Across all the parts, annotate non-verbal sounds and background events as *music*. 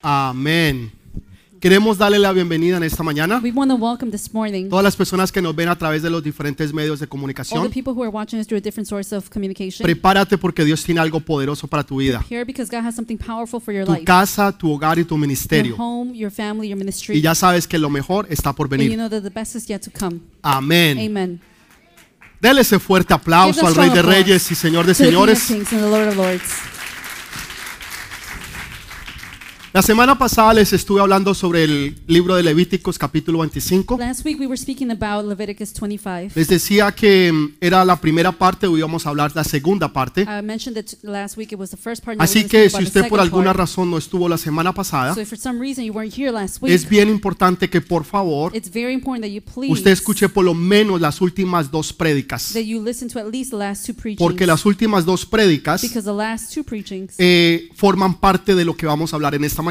Amén. Queremos darle la bienvenida en esta mañana We want to welcome this morning todas las personas que nos ven a través de los diferentes medios de all the comunicación. people who are watching us through a different source of communication. Prepárate porque Dios tiene algo poderoso para tu vida. Here because God has something powerful for your Tu life. casa, tu hogar y tu Your ministerio. home, your family, your ministry. Y ya sabes que lo mejor está por and you venir. know that the best is yet to come. Amén. Amen. Dele ese fuerte aplauso Give a al Rey de applause Reyes y Señor de To the King of Señores. Kings and the Lord of Lords. La semana pasada les estuve hablando sobre el libro de Levíticos capítulo 25. Last week we were speaking about Leviticus 25. Les decía que mm, era la primera parte, hoy vamos a hablar la segunda parte. I mentioned that last week it was the first part. and now Así que si usted por alguna razón no estuvo la semana pasada, So if for some reason you weren't here last week, es bien importante que por favor it's very important that you please usted escuche por lo menos las últimas dos prédicas. that you listen to at least the last two preachings. Porque las últimas dos prédicas because the last two preachings eh, forman parte de lo que vamos a hablar en esta mañana.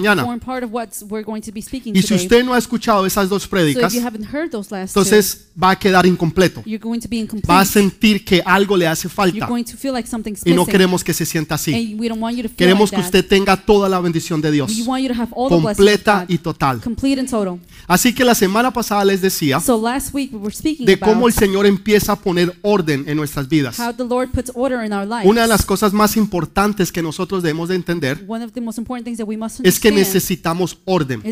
Speaking Y si usted no ha escuchado esas dos prédicas, you haven't heard those last two, entonces va a quedar incompleto. you're going to be incomplete. Va a sentir que algo le hace you're falta going to feel like something's y no queremos que se sienta así. and we don't want you to feel Queremos que usted tenga toda la bendición de Dios, We want you to have all the blessings of completa y total. complete and total. Así que la semana pasada les decía So last week we were speaking de cómo about el Señor empieza a poner orden en nuestras vidas. how the Lord puts order in our lives. Una de las cosas más importantes que nosotros debemos de entender es que understand necesitamos orden.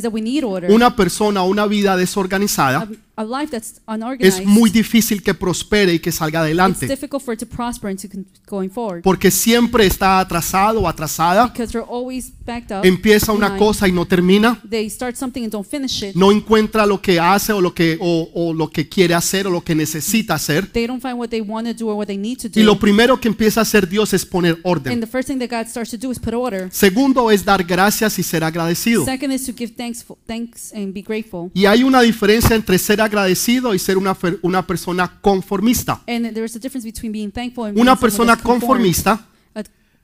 Una persona, una vida desorganizada, a, a life that's unorganized. es muy difícil que prospere y que salga it's adelante, difficult for it to prosper and to con- going forward porque siempre está atrasado o atrasada, because they're always backed up. empieza una cosa y no termina, They start something and don't finish it. no encuentra lo que hace o lo que, o, o lo que quiere hacer o lo que necesita hacer. They don't find what they want to do or what they need to do. Y lo primero que empieza a hacer Dios es poner and orden. the first thing that God starts to do is put order. Segundo es dar gracias y ser agradecido. Second is to give thanks, thanks and be grateful. Y hay una diferencia entre ser agradecido y ser una, una persona conformista. And there's a difference between being thankful and being Una persona conformista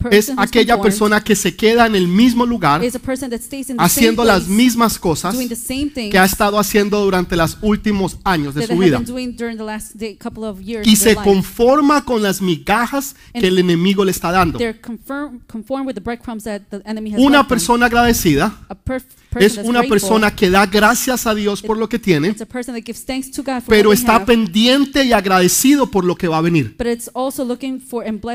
es aquella persona que se queda en el mismo lugar haciendo las mismas cosas que ha estado haciendo durante los últimos años de su vida. Y se conforma con las migajas que el enemigo le está dando. Una persona agradecida es una persona que da gracias a Dios por lo que tiene, pero está pendiente y agradecido por lo que va a venir.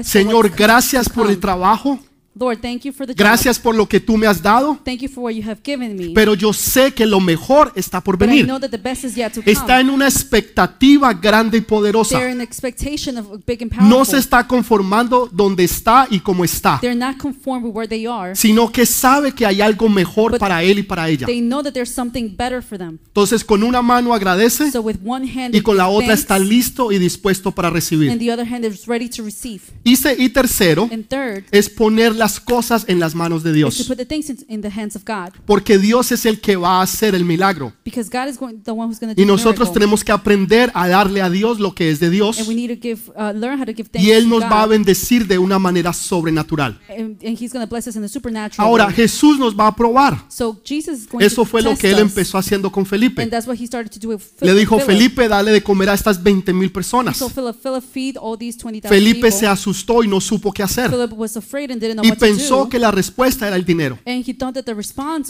Señor, gracias por el come. Trabajo, Lord, thank you for the gracias por lo que tú me has dado, Thank you for what you have given me. pero yo sé que lo mejor está por but I venir. know that the best is yet to come. Está en una expectativa grande y poderosa. They're in expectation of big and powerful. No se está conformando donde está y cómo está, They're not conformed with where they are. sino que sabe que hay algo mejor But para él y para ella. They know that there's something better for them. Entonces con una mano agradece So with one hand y con la otra thanks, está listo y dispuesto para and recibir. the other hand is ready to receive. Y, se- y tercero And third es poner las cosas en las manos de Dios, put the things in, in the hands of God. porque Dios es el que va a hacer el milagro. Because God is going, the one who's going to do Y nosotros tenemos que aprender a darle a Dios lo que es de Dios And we need to give, uh, learn how to give thanks y Él nos va a bendecir de una manera sobrenatural. And, and He's going to bless us in the supernatural Ahora. Jesús nos va a probar. So Jesus is going Eso to fue lo que Él empezó haciendo con Felipe. And that's what He started to do with Le dijo, Felipe, dale de comer a estas 20 mil personas. So Philip, Philip feed all these 20,000 Felipe se asustó y no supo qué hacer. Philip was afraid and didn't know Y pensó que la respuesta era el dinero.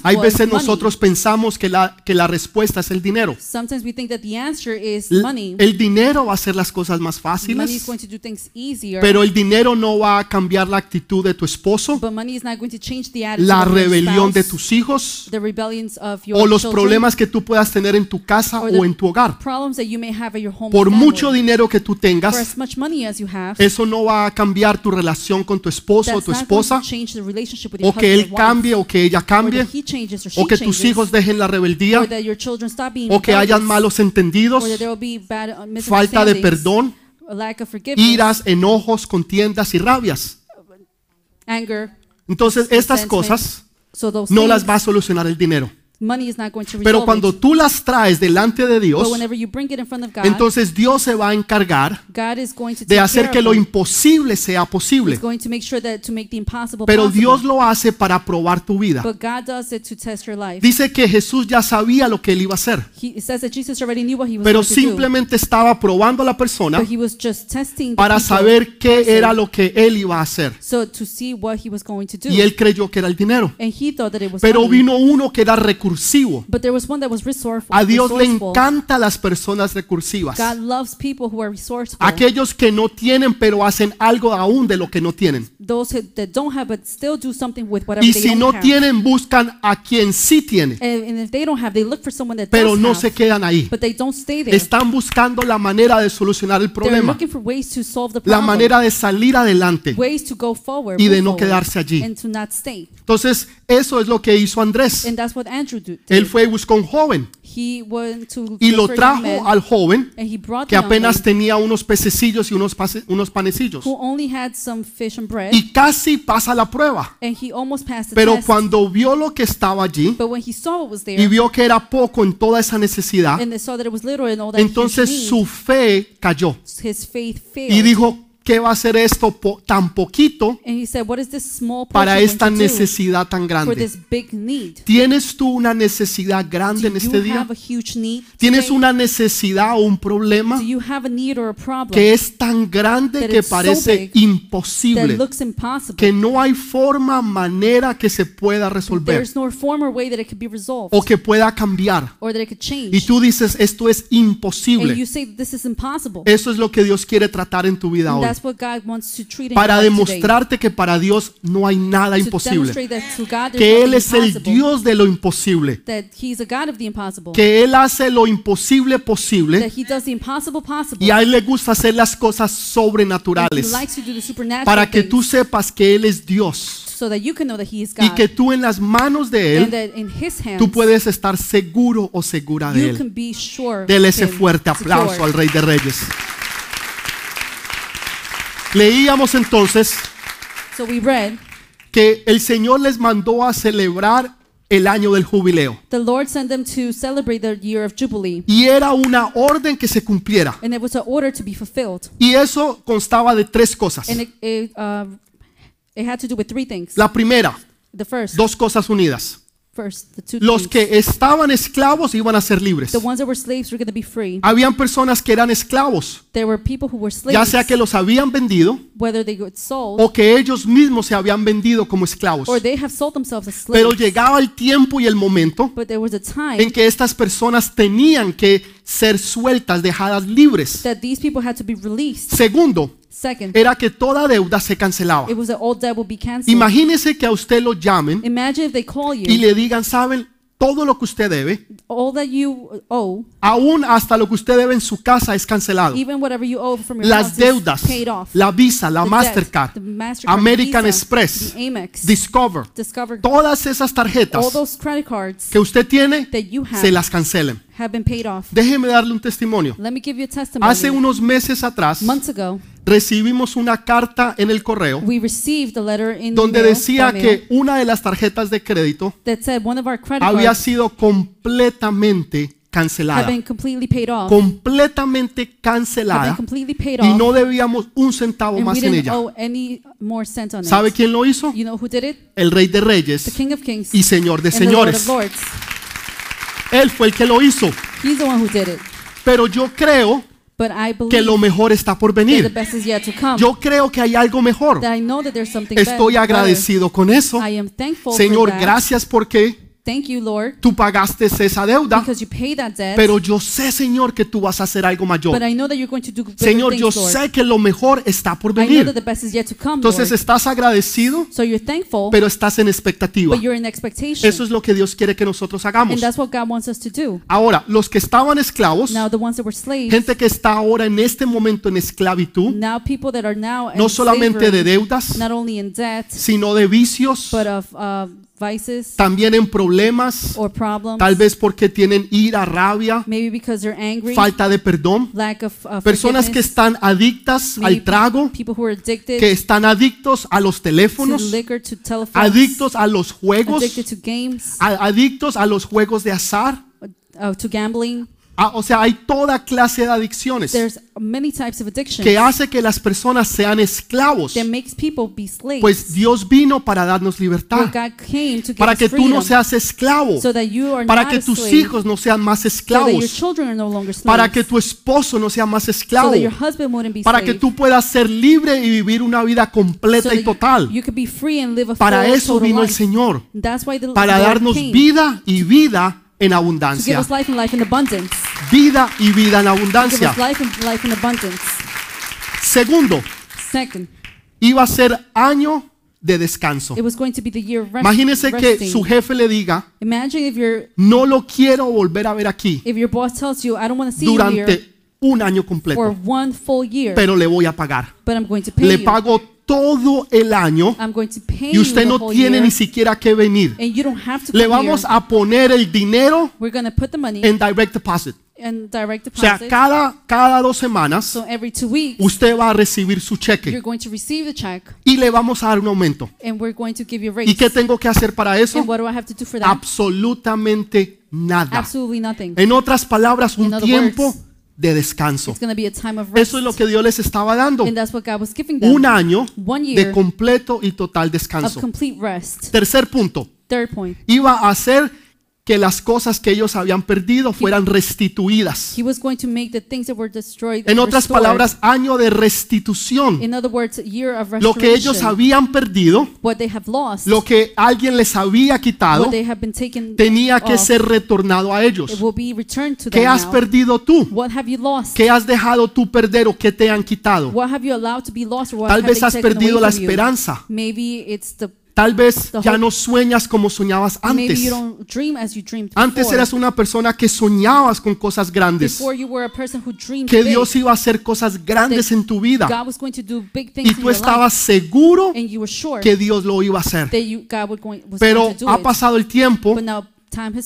Hay veces nosotros pensamos que la, que la respuesta es el dinero. Sometimes we think that the answer is L- money. El dinero va a hacer las cosas más fáciles, pero el dinero no va a cambiar la actitud de tu esposo, but money is not going to change the attitude la rebelión de tus hijos o los problemas que tú puedas tener en tu casa o en tu hogar. Por mucho dinero que tú tengas, eso no va a cambiar tu relación con tu esposo o tu going esposa, o que él cambie o que ella cambie, o que tus hijos dejen la rebeldía, o que hayan malos entendidos, uh, falta de perdón, iras, enojos, contiendas y rabias. Entonces, estas cosas no las va a solucionar el dinero. Money is not going to Pero cuando tú las traes delante de But Dios, whenever you bring it in front of God, entonces Dios se va a encargar God is going to de hacer que lo imposible sea posible. going to make sure Pero possible. Dios lo hace para probar tu vida. But God does it to test your life. Dice que Jesús ya sabía lo que él iba a hacer, He, it says that Jesus already knew what he was pero simplemente estaba probando a la persona But he was just testing the para saber qué era lo que él iba a hacer. so to see what he was going to do. Y él creyó que era el dinero. and he thought that it was Pero vino uno que era recursivo. But there was one that was resourceful. A Dios le encantan las personas recursivas. God loves people who are resourceful. Aquellos que no tienen pero hacen algo aún de lo que no tienen. Those that don't have but still do something with whatever Y they si don't no have. tienen, buscan a quien sí tiene. and, if they don't have, they look for someone that Pero does no have, se quedan ahí. but they don't stay there. Están buscando la manera de solucionar el They're problema. looking for ways to solve the La problem. manera de salir adelante. ways to go forward y de no forward, quedarse allí. and to not stay. Entonces, eso es lo que hizo Andrés. And that's what Andrew did. Él fue y buscó un joven he went to y lo trajo al joven and he brought que apenas tenía unos pececillos y unos, pase- unos panecillos. who only had some fish and bread, Y casi pasa la prueba. and he almost passed the Pero test. cuando vio lo que estaba allí but when he saw what was there, y vio que era poco en toda esa necesidad, and they saw that it was little and all that entonces su fe cayó his faith failed. y dijo, ¿qué va a hacer esto po- tan poquito said, "What is this small para esta necesidad tan grande? ¿Tienes tú una necesidad grande en este día? ¿Tienes una necesidad o un problema que es tan grande que parece imposible? Que no hay forma, manera que se pueda resolver There's no form or way that it could be resolved o que pueda cambiar. or that it could change. Y tú dices, esto es imposible. Eso es lo que Dios quiere tratar en tu vida hoy. That's what God wants to treat in Para demostrarte que para Dios no hay nada imposible. Que Él es el Dios de lo imposible. Que Él hace lo imposible posible y a Él le gusta hacer las cosas sobrenaturales. Para que tú sepas que Él es Dios y que tú en las manos de Él tú puedes estar seguro o segura de Él. Dele ese fuerte aplauso al Rey de Reyes. Leíamos entonces So we read, que el Señor les mandó a celebrar el año del jubileo the Lord sent them to celebrate the year of Jubilee. y era una orden que se cumpliera. And it was an order to be fulfilled. Y eso constaba de tres cosas. And it, it, uh, it had to do with three things. La primera, The first, dos cosas unidas. First, the two Los que estaban esclavos iban a ser libres. The ones that were slaves were going to be free. Habían personas que eran esclavos, There were people who were slaves, ya sea que los habían vendido o que ellos mismos se habían vendido como esclavos. Pero slaves. llegaba el tiempo y el momento en que estas personas tenían que ser sueltas, dejadas libres. that these people had to be released. Segundo, Second, era que toda deuda se cancelaba. it was that all debt would be canceled. Imagínese que a usted lo llamen Imagine if they call y you, le digan, ¿saben? Todo lo que usted debe, all that you owe, aún hasta lo que usted debe en su casa es cancelado. even whatever you owe from your Las deudas, paid off. la Visa, la The debt, Mastercard, the Mastercard, American Visa, Express, Amex, Discover, Discover, todas esas tarjetas all those credit cards que usted tiene, that you have se las cancelen. have been paid off. Déjeme darle un testimonio. Let me give you a testimony. Hace unos meses atrás Months ago, recibimos una carta en el correo donde decía que una de las tarjetas de crédito that said one of our credit había sido completamente cancelada. been completely paid off. Completamente cancelada y no debíamos un centavo más en ella. ¿Sabe quién lo hizo? El Rey de Reyes y Señor de Señores. Él fue el que lo hizo. Pero yo creo But I que believe lo mejor está por venir. best is yet to come. Yo creo que hay algo mejor. that I know that there's something Estoy better. agradecido con eso. I am thankful Señor, for that. gracias porque Thank you, Lord, tú pagaste esa deuda. because you paid that debt. Pero yo sé, Señor, que tú vas a hacer algo mayor. but I know that you're going to do Señor, things, yo Lord. sé que lo mejor está por I know that venir. the best is yet to come, Entonces Lord. estás agradecido, So you're thankful, pero estás en expectativa. but you're in expectation. Eso es lo que Dios quiere que nosotros hagamos. and that's what God wants us to do. Ahora, los que estaban esclavos, Now, the ones that were slaves, gente que está ahora en este momento en esclavitud, now people that are now no solamente de deudas, not only in debt, sino de vicios, but of uh, vices también en problemas, or problems. tal vez porque tienen ira, rabia, Maybe because they're angry, falta de perdón. lack of uh, Personas que están adictas al trago, people who are addicted que están adictos a los to teléfonos, liquor, to telephones, adictos a los juegos, games, a- adictos a los juegos de azar. uh, to gambling. Ah, o sea, hay toda clase de adicciones There's many types of addictions que hace que las personas sean esclavos. that makes people be slaves. Pues Dios vino para darnos But libertad, God came to give para us que tú no freedom seas esclavo, so that you are para not que a tus slave, hijos no sean más so that your esclavos, children are no longer slaves, para que tu esposo no sea más so esclavo, that your husband wouldn't be para que slave, tú puedas ser libre y vivir una vida so completa that y total. you could be free and live a Para full, eso total vino el life. Señor, That's why the para Lord darnos came vida y vida en to give abundancia. us life and life in abundance. Vida y vida en abundancia. Segundo, Second, iba a ser año de descanso. it was going to be the year of rest, Imagínese que su jefe le diga, Imagine if your no lo quiero volver a ver aquí if your boss tells you, I don't want to see you here durante un año for completo, one full year, pero le voy a pagar. but I'm going to pay Le pago todo el año y usted no tiene ni siquiera que venir. and Le vamos a poner el dinero en direct deposit. in direct O sea, deposit. cada, cada dos semanas so every two weeks, usted va a recibir su you're cheque going to receive the check, y le vamos a dar un aumento. and we're going to give you a ¿Y raise. qué tengo que hacer para eso? And what do I have to do for that? Absolutamente nada. Absolutely nothing. En otras palabras, un In tiempo words, de descanso. It's going to be a time of rest. Eso es lo que Dios les estaba dando. and that's what God was giving them. Un año de completo y total descanso. complete rest. Tercer punto, Third point. iba a hacer que las cosas que ellos habían perdido fueran restituidas. En otras palabras, año de restitución. Lo que ellos habían perdido, lo que alguien les había quitado, tenía que ser retornado a ellos. ¿Qué has perdido tú? ¿Qué has dejado tú perder o qué te han quitado? Tal vez has perdido la esperanza. Tal vez ya no sueñas como soñabas antes. Antes eras una persona que soñabas con cosas grandes. Que. Dios iba a hacer cosas grandes en tu vida. God was going to do big things Y tú estabas seguro and you were sure que Dios lo iba a hacer. Pero going to do ha pasado el tiempo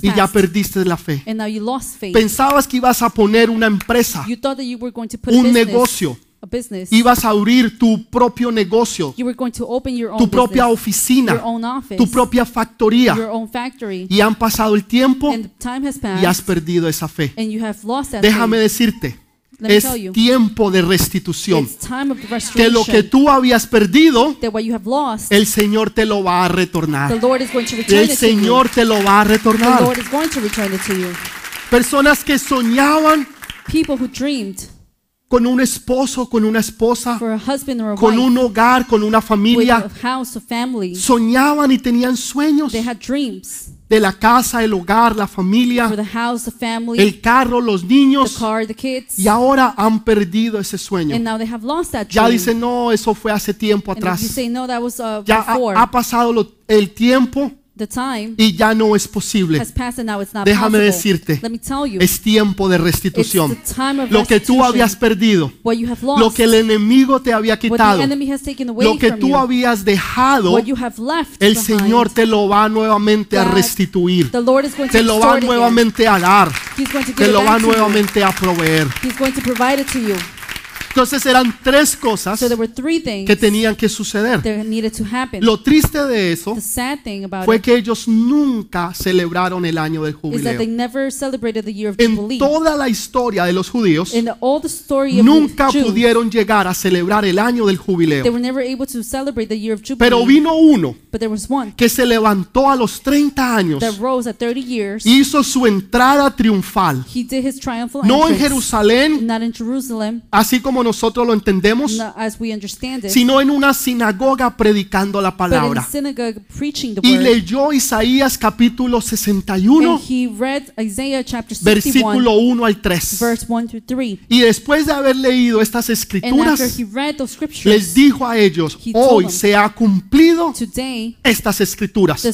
y ya perdiste la fe. and now you lost faith. Pensabas que ibas a poner una empresa, You thought that you were going to put un negocio. A business. ibas a abrir tu propio negocio, you were going to open your own tu propia business, oficina, your own office, tu propia factoría. your own factory, Y han pasado el tiempo and time has y passed, has perdido esa fe. and you have lost that Déjame faith. decirte, Let me es tell you, tiempo de restitución. it's time of Que lo que tú habías perdido, That what you have lost, el Señor te lo va a the retornar. Lord is going to return El it to you. Señor te lo va a The retornar. Lord is going to return it to you. Personas que soñaban People who dreamed con un esposo, con una esposa, for a husband or a con un hogar, con una familia. a house, a family. Soñaban y tenían sueños They had dreams de la casa, el hogar, la familia, the house, the family, el carro, los the niños. car, the kids. Y ahora han perdido ese sueño. And now they have lost that Ya dream. dicen, no, eso fue hace tiempo atrás. uh, Ya ha, ha pasado lo- el tiempo the time y ya no es posible. has passed and now it's not Déjame decirte, Let me tell you, Es tiempo de restitución. Lo que tú habías perdido, what you have lost, lo que el enemigo te había quitado, lo que tú you, habías dejado, el Señor te lo va nuevamente a restituir. Te lo va nuevamente a dar. He's going to give Te it lo va back to you. nuevamente a proveer. Entonces eran tres cosas So there were three things que tenían que suceder. that needed to happen. Lo triste de eso the sad thing about fue it que ellos nunca celebraron el año del is that they jubileo. never celebrated the year of En Jubilee. toda la historia de los judíos, In the, all the story of nunca the Jews, pudieron llegar a celebrar el año del they jubileo. were never able to celebrate the year of Jubilee. Pero vino uno but there was one que se levantó a los 30 años that rose at 30 years. hizo su entrada triunfal. he did his triumphal No en entrance, Jerusalén, not in Jerusalem, así como nosotros lo entendemos, sino en una sinagoga predicando la palabra. Y leyó Isaías capítulo 61, and he read Isaiah chapter 61, versículo 1 al 3. verse 1 through 3. Y después de haber leído estas escrituras, les dijo a ellos, hoy them, se ha cumplido today estas escrituras.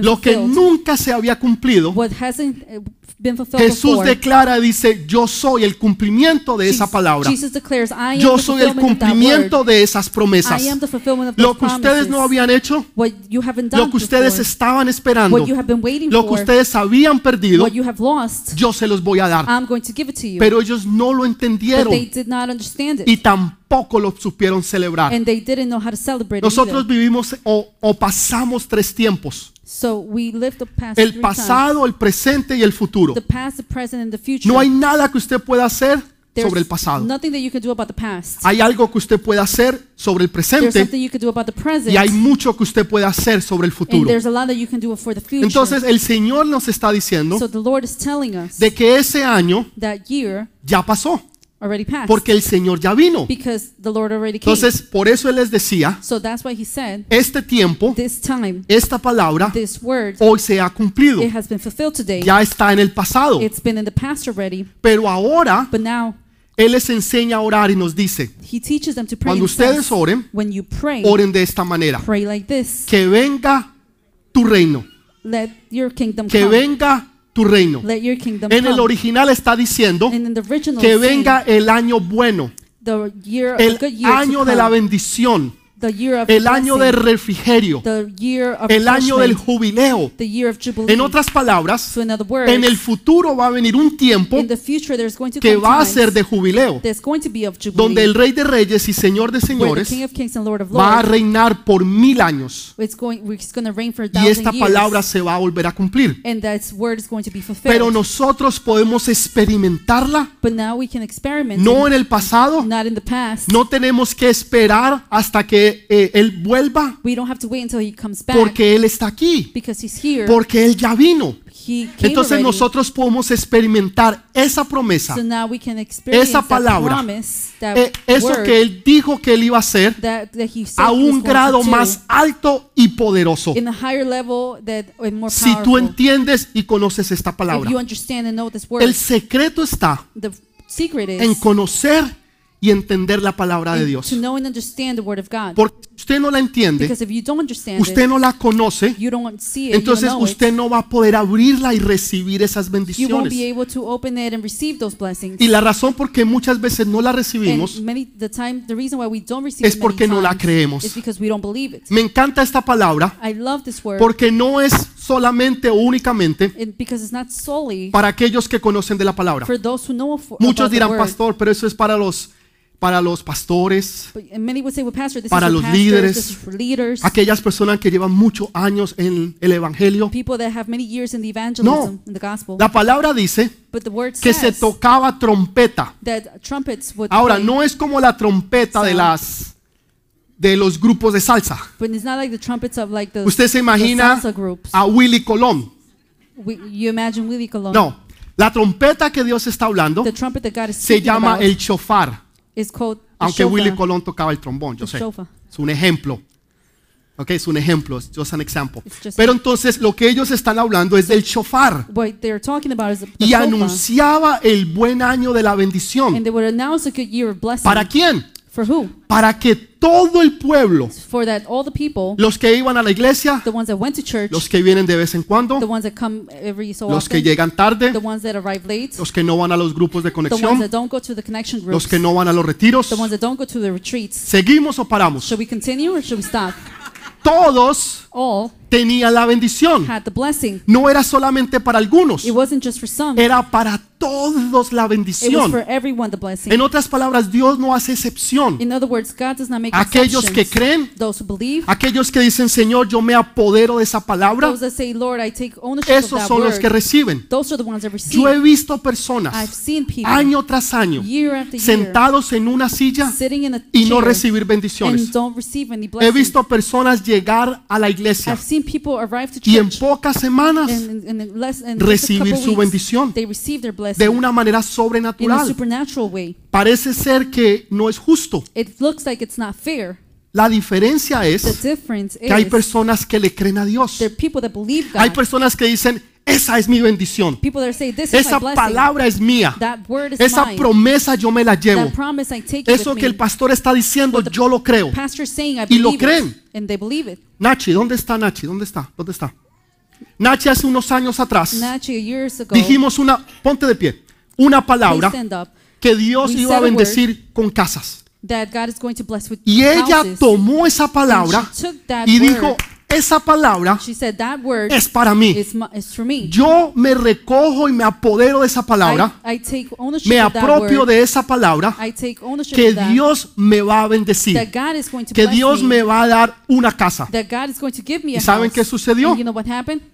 Lo que nunca se había cumplido, fulfilled Jesús declara, dice, yo soy el cumplimiento de esa palabra. Declares, I am Yo soy el cumplimiento de esas promesas. I am the of Lo que ustedes no habían hecho, What you haven't done lo que ustedes before, estaban esperando, what you have been waiting lo que for, ustedes habían perdido, what you have lost, yo se los voy a dar. I'm going to give it to you. Pero ellos no lo but entendieron they did not understand it. y tampoco lo supieron celebrar. and they didn't know how to Nosotros either. vivimos o, o pasamos tres tiempos. So we live the past El pasado, el presente y el futuro. The past, the present, and the future. No hay nada que usted pueda hacer There's sobre el pasado. nothing that you can do about the past. Hay algo que usted puede hacer sobre el There's presente something you can do about the present. y hay mucho que usted puede hacer sobre el and futuro. there's a lot that you can do for the future. Entonces el Señor nos está diciendo so the Lord is telling us de que ese año that year ya pasó, already passed. porque el Señor ya vino. because the Lord already came. Entonces por eso Él les decía, so that's why he said, este tiempo, this time, esta palabra, this word, hoy se ha cumplido. it has been fulfilled today. Ya está en el pasado. It's been in the past already. Pero ahora But now Él les enseña a orar y nos dice, he teaches them to pray. cuando ustedes oren, oren de esta manera. pray like this. Que venga tu reino. Que venga tu reino. En el original está diciendo que venga el año bueno, the year, el año de la bendición, el año de blessing, refrigerio, the year of el año del jubileo. En otras palabras, so in other words, en el futuro va a venir un tiempo que va a ser de jubileo, donde el Rey de Reyes y Señor de Señores va a reinar por mil años y esta palabra se va a volver a cumplir. and that word is going to be fulfilled. Pero nosotros podemos experimentarla, but now we can experiment no en el pasado, not in the past. no tenemos que esperar hasta que eh, Él vuelva, We don't have to wait until he comes back porque Él está aquí, because he's here. porque Él ya vino. he came Entonces already. nosotros podemos experimentar esa promesa, so now we can experience esa that palabra, promise, that eh, eso word que Él dijo que Él iba a hacer that, a un grado do más alto y poderoso. in level that and more Si tú entiendes y conoces esta palabra, word, el secreto está en conocer y entender la palabra de Dios. Porque si usted no la entiende, usted no la conoce, entonces usted no va a poder abrirla y recibir esas bendiciones. be able to open it and receive those blessings. Y la razón por qué muchas veces no la recibimos, es porque no la creemos. me encanta esta palabra I love this word porque no es solamente o únicamente and because it's not solely para aquellos que conocen de la palabra. Muchos dirán, pastor, pero eso es para los, para los pastores, Para los líderes, aquellas personas que llevan muchos años en el Evangelio. people that have many years in the evangelism, No. La palabra dice but the word que se tocaba trompeta. Ahora, no es como la trompeta de las de los grupos de salsa. but it's not like the trumpets of like the, Usted se imagina a Willy Colón. No, la trompeta que Dios está hablando The trumpet that God is se llama el chofar, is called aunque shofar. Willy Colón tocaba el trombón, yo sé. shofar. Es un ejemplo. Ok, es un ejemplo, es just an example. It's just- Pero entonces lo que ellos están hablando es del chofar What they're talking about is the, the y shofar. anunciaba el buen año de la And bendición. they would announce a good year of blessing. ¿Para quién? For who? Para que todo el pueblo, For that all the people, los que iban a la iglesia, the ones that went to church, los que vienen de vez en the cuando, ones that come every so los que often, llegan tarde, the ones that arrive late, los que no van a los grupos de the ones conexión, that don't go to the connection los groups, que no van a los retiros. the ones that don't go to the retreats. ¿Seguimos o paramos? Should we continue or should we stop? Todos All tenían la bendición. had the blessing. No era solamente para algunos, It wasn't just for some. era para todos la It was bendición. for everyone the blessing. En otras palabras, Dios no hace excepción. In other words, God does not make Aquellos que creen, Those who believe, aquellos que dicen, Señor, yo me apodero de esa palabra, those that say, Lord, I take ownership of esos that son los que reciben. Those are the ones that receive. Yo he visto I've personas seen people año tras año year after year sentados en una silla sitting in a y no recibir bendiciones. and don't receive any He visto personas llegar a la iglesia I've seen people arrive to y en pocas semanas recibir su bendición de una manera sobrenatural. Parece ser que no es justo. La diferencia es que hay personas que le creen a Dios. Hay personas que dicen, esa es mi bendición. say, Esa palabra es mía. Esa mine. promesa yo me la llevo. Eso que el pastor está diciendo, What yo lo creo. Saying, Y lo creen. Nachi, ¿dónde está Nachi? ¿Dónde está? ¿Dónde está? Nachi hace unos años atrás years ago, dijimos una, ponte de pie, una palabra up. que Dios iba a bendecir con casas. that God is going to bless with Y ella tomó esa palabra y dijo. Esa palabra said es para mí. is, my, is me. Yo me recojo y me apodero de esa palabra, I, I me apropio de esa palabra, I take ownership que. Dios me va a bendecir, that God is going to que Dios me. va a dar una casa. that God is going to give me ¿Y saben house. qué sucedió? You know?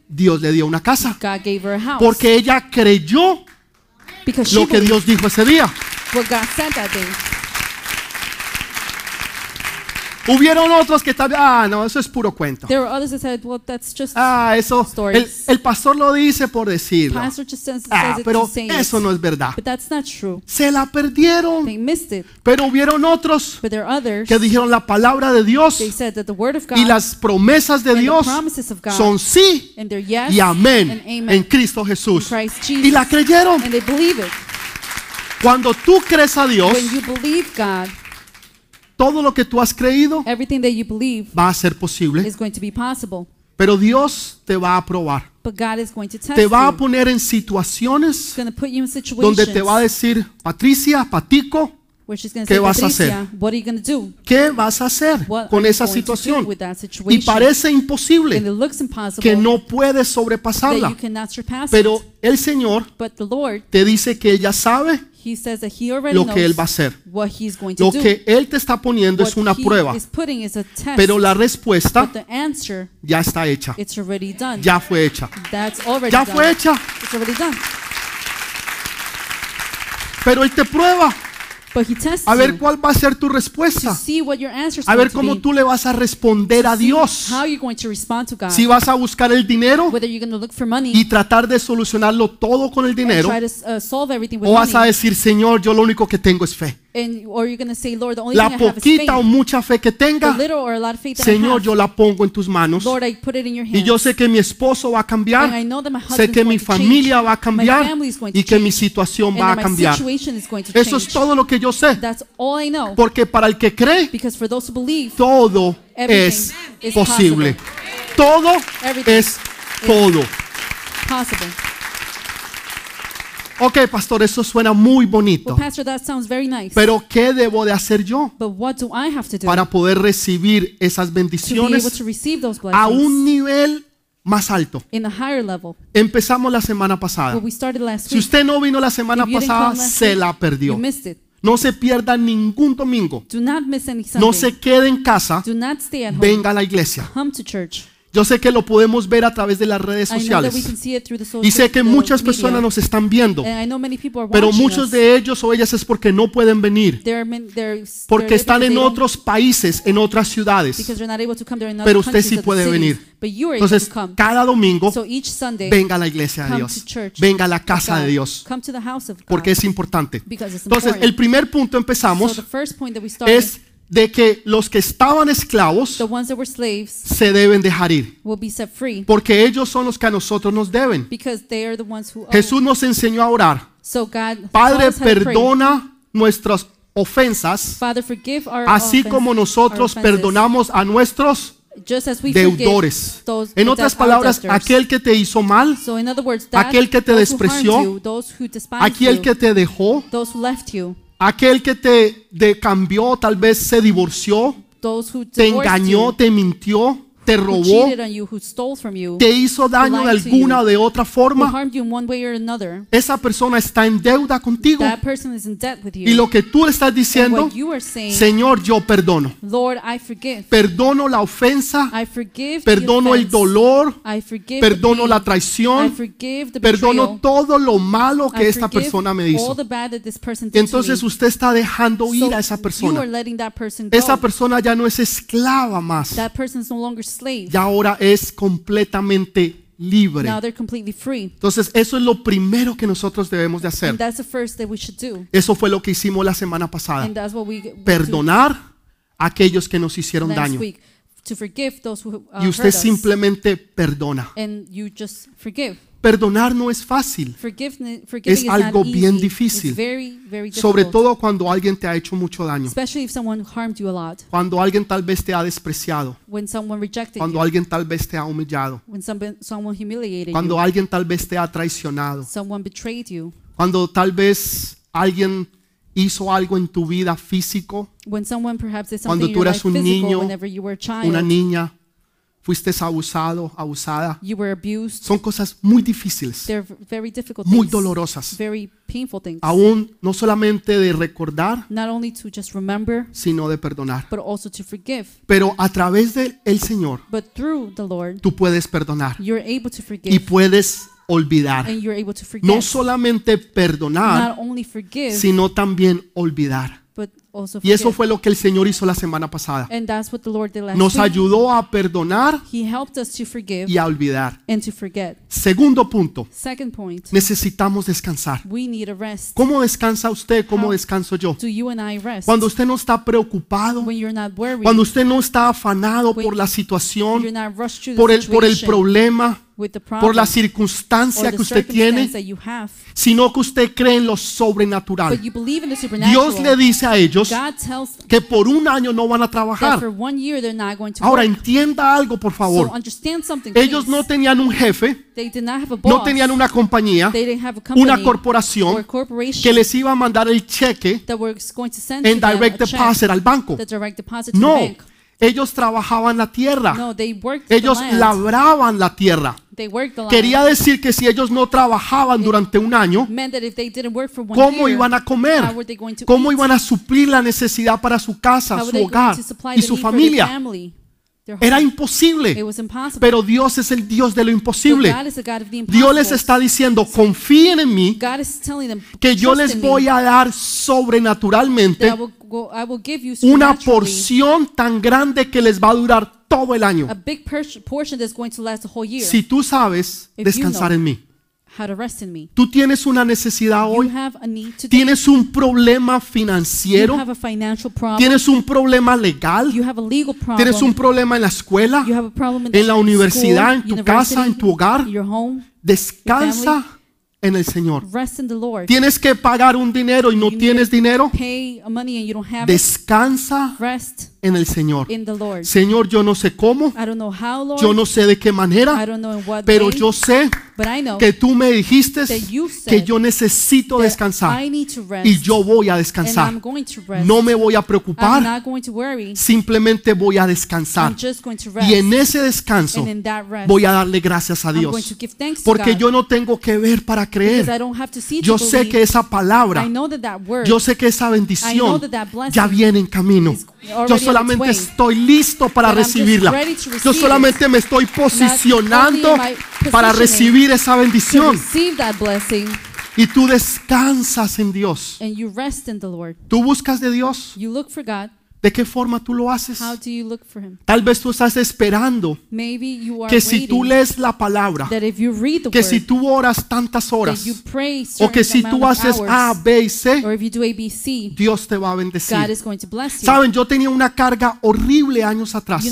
Dios le dio una casa, God gave her a house. porque ella creyó lo que Dios dijo ese día. what God said that day. Hubieron otros que tal ah, no, eso es puro cuento. There were others that said, well, that's just Ah, eso, el, Stories. el pastor lo dice por decirlo. pastor just says, Ah, says it pero to say eso it. no es verdad. But that's not true. Se la perdieron. They missed it. Pero hubieron otros But there are others. que dijeron la palabra de Dios They said that the word of God y las promesas de and the Dios promises of God son sí and their yes y amén and amen en Cristo Jesús. in Christ Jesus. Y la creyeron. And they believe it. Cuando tú crees a Dios, When you believe God, todo lo que tú has creído everything that you believe va a ser posible. is going to be possible. Pero Dios te va a probar. But God is going to test Te va a you. poner en He's situaciones going to put you in situations donde te va a decir, Patricia, Patico, ¿qué vas a hacer? Patricia, what are you going to do? ¿qué vas a hacer con esa situación? Y parece imposible que no puedes sobrepasarla. Pero el Señor te dice que ella sabe lo que Él va a hacer. what He's going to Lo do. que Él te está poniendo es una prueba, pero la respuesta but the answer, ya está hecha. it's already done. Ya fue hecha. Ya fue hecha. Pero Él te prueba a ver cuál va a ser tu respuesta. A ver cómo tú le vas a responder a Dios. Si vas a buscar el dinero y tratar de solucionarlo todo con el dinero, uh, o vas a decir, Señor, yo lo único que tengo es fe. And, or you're going to say, Lord, the only La thing I have is poquita o faith. mucha fe que The tenga, little or a lot of faith that I Señor, have. yo la pongo en tus manos. Lord, I put it in your hands. Y yo sé que mi esposo va a and I cambiar, know that my sé husband's que going mi to change. familia va a My cambiar family is going to y que mi change. situación and va a that my cambiar. situation is going to Eso es change. todo lo que yo sé. That's all I know. Porque para el que cree, Because for those who believe, todo Everything es is posible. Todo Everything es todo. possible. Ok, pastor, eso suena muy bonito. Well, Pastor, that sounds very nice. Pero ¿qué debo de hacer yo but what do I have to do para poder recibir esas to be able bendiciones to receive those a un nivel más alto? in a higher level? Empezamos la semana pasada. Well, we started last Si week. usted no vino la semana If pasada, se week, la perdió. You missed it. No se pierda ningún domingo. Do not miss any. No se quede en casa. Do not stay at home. Venga a la iglesia. Come to church. Yo sé que lo podemos ver a través de las redes sociales. Y sé que muchas personas nos están viendo. Pero muchos de ellos o ellas es porque no pueden venir. Porque están because en otros países, en otras ciudades. Pero usted sí puede venir. But you are able Entonces, cada domingo, So each Sunday, venga a la iglesia de Dios. Venga a la casa de Dios. Come to the house of God. Porque es importante. because it's Entonces, important. el primer punto empezamos es de que los que estaban esclavos the ones that were slaves se deben dejar ir. will be set free Porque ellos son los que a nosotros nos deben. because they are the ones who. Jesús nos enseñó a orar. So God, Padre, perdona nuestras ofensas, Father, forgive our así offense- como our nosotros offenses, perdonamos a nuestros just as we deudores. those En otras palabras, aquel que te hizo mal, So words, that, aquel que te despreció, you, aquel you, que te dejó, aquel que te de cambió, tal vez se divorció, te engañó, you, te mintió, te robó, te hizo daño de alguna o de otra forma, esa persona está en deuda contigo. that person is in debt with you. Y lo que tú le estás diciendo, Señor, yo perdono. Lord, I forgive. Perdono la ofensa, perdono el dolor, perdono la traición, perdono todo lo malo que esta persona me hizo. entonces usted está dejando ir a esa persona. Esa persona ya no es esclava más, slave. ya ahora es completamente libre. Now they're completely free. Entonces eso es lo primero que nosotros debemos de And hacer. that's the first that we should do. Eso fue lo que hicimos la semana pasada. And that's what we we do Perdonar a aquellos que nos hicieron last daño. week. To forgive those who uh, Y usted simplemente perdona. And you just forgive. Perdonar no es fácil, Es is algo bien difícil. It's very, very sobre todo cuando alguien te ha hecho mucho daño, Especially if someone harmed you a lot. cuando alguien tal vez te ha despreciado, When someone rejected cuando you. alguien tal vez te ha humillado, someone, someone cuando you. alguien tal vez te ha traicionado, Someone betrayed you. cuando tal vez alguien hizo algo en tu vida físico, When someone perhaps did Cuando tú eras un niño, una niña, fuiste abusado, abusada. you were abused. Son cosas muy difíciles, very difficult muy things, dolorosas. very painful things. Aún no solamente de recordar, Not only to just remember, sino de perdonar. but also to forgive. Pero a través del el Señor, But through the Lord, tú puedes perdonar you're able to y forgive, puedes olvidar. and you're able to No solamente perdonar, Not only forgive, sino también olvidar. but also Y eso fue lo que el Señor hizo la semana pasada. And that's what the Lord did last Nos ayudó a perdonar He helped us to forgive y a olvidar. and to forget. Segundo punto, Second point, necesitamos descansar. we need a rest. ¿Cómo descansa usted? ¿Cómo How- descanso yo? Do you and I rest? Cuando usted no está preocupado, when you're not worried, cuando usted no está afanado When por la you're situación, por the el, por el situation problema, por la circunstancia the que usted tiene, sino que usted cree en lo sobrenatural. you believe in the supernatural. Dios le dice a ellos God tells them que por un año no van a trabajar. one year they're not going to Ahora entienda algo, por favor. Ellos no tenían un jefe, no tenían una compañía, they didn't have a company una or corporación que les iba a mandar el cheque that were going to send en direct deposit al banco. No, ellos trabajaban la tierra. No, they worked Ellos labraban la tierra. Quería decir que si ellos no trabajaban durante un año, ¿cómo iban a comer? ¿Cómo iban a suplir la necesidad para su casa, su hogar y su familia? Era imposible. Pero Dios es el Dios de lo imposible. Dios les está diciendo, confíen en mí, que yo "Trust les voy a dar sobrenaturalmente una porción tan grande que les va a durar todo el año. a big per- portion that's going to last the whole year. Si tú sabes descansar en mí, How to rest in me. tú tienes una necesidad You hoy, have a need today. tienes un problema You financiero, have a financial problem. tienes un problema legal, You have a legal problem. tienes un problema en la escuela, You have a problem in, en la universidad, en tu university, casa, en tu hogar. descansa en el Señor. Rest in the Lord. Tienes que pagar un dinero y no tienes dinero, Pay money and you don't have it. descansa Rest en el Señor. in the Lord. Señor, yo no sé cómo, how, Lord. yo no sé de qué manera, pero way, yo sé que tú me dijiste que yo necesito descansar y yo voy a descansar. No me voy a preocupar, simplemente voy a I'm descansar. just going to rest. Y en ese descanso voy a darle gracias a Dios. Porque yo no tengo que ver para creer. Yo sé que esa palabra Yo sé que esa bendición ya viene en camino. Yo solamente estoy listo para recibirla. Yo solamente me estoy posicionando para recibir esa bendición. Y tú descansas en Dios. and you rest in the Lord. Tú buscas de Dios. ¿De qué forma tú lo haces? Tal vez tú estás esperando que si tú lees la palabra, que si tú oras tantas horas, o que si tú haces A, B y C, Dios te va a bendecir. Saben, yo tenía una carga horrible años atrás.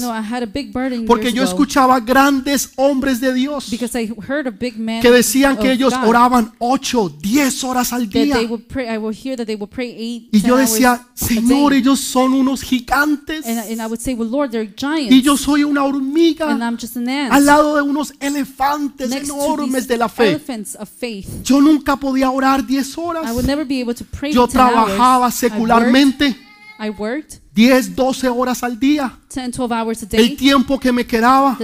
Porque yo escuchaba grandes hombres de Dios que decían que ellos oraban 8, 10 horas al día. Y 10 yo decía, Señor, ellos son unos gigantes. And, I- and I would say, well, Lord, they're giants. Y yo soy una and hormiga I'm just an ant. al lado de unos elefantes next to enormes these de la fe. elephants of faith. Yo nunca podía orar 10 horas. I would never be able to pray Yo for 10 hours. trabajaba I secularmente I worked 10, 12 horas al día. 10, 12 hours a El day. tiempo que me quedaba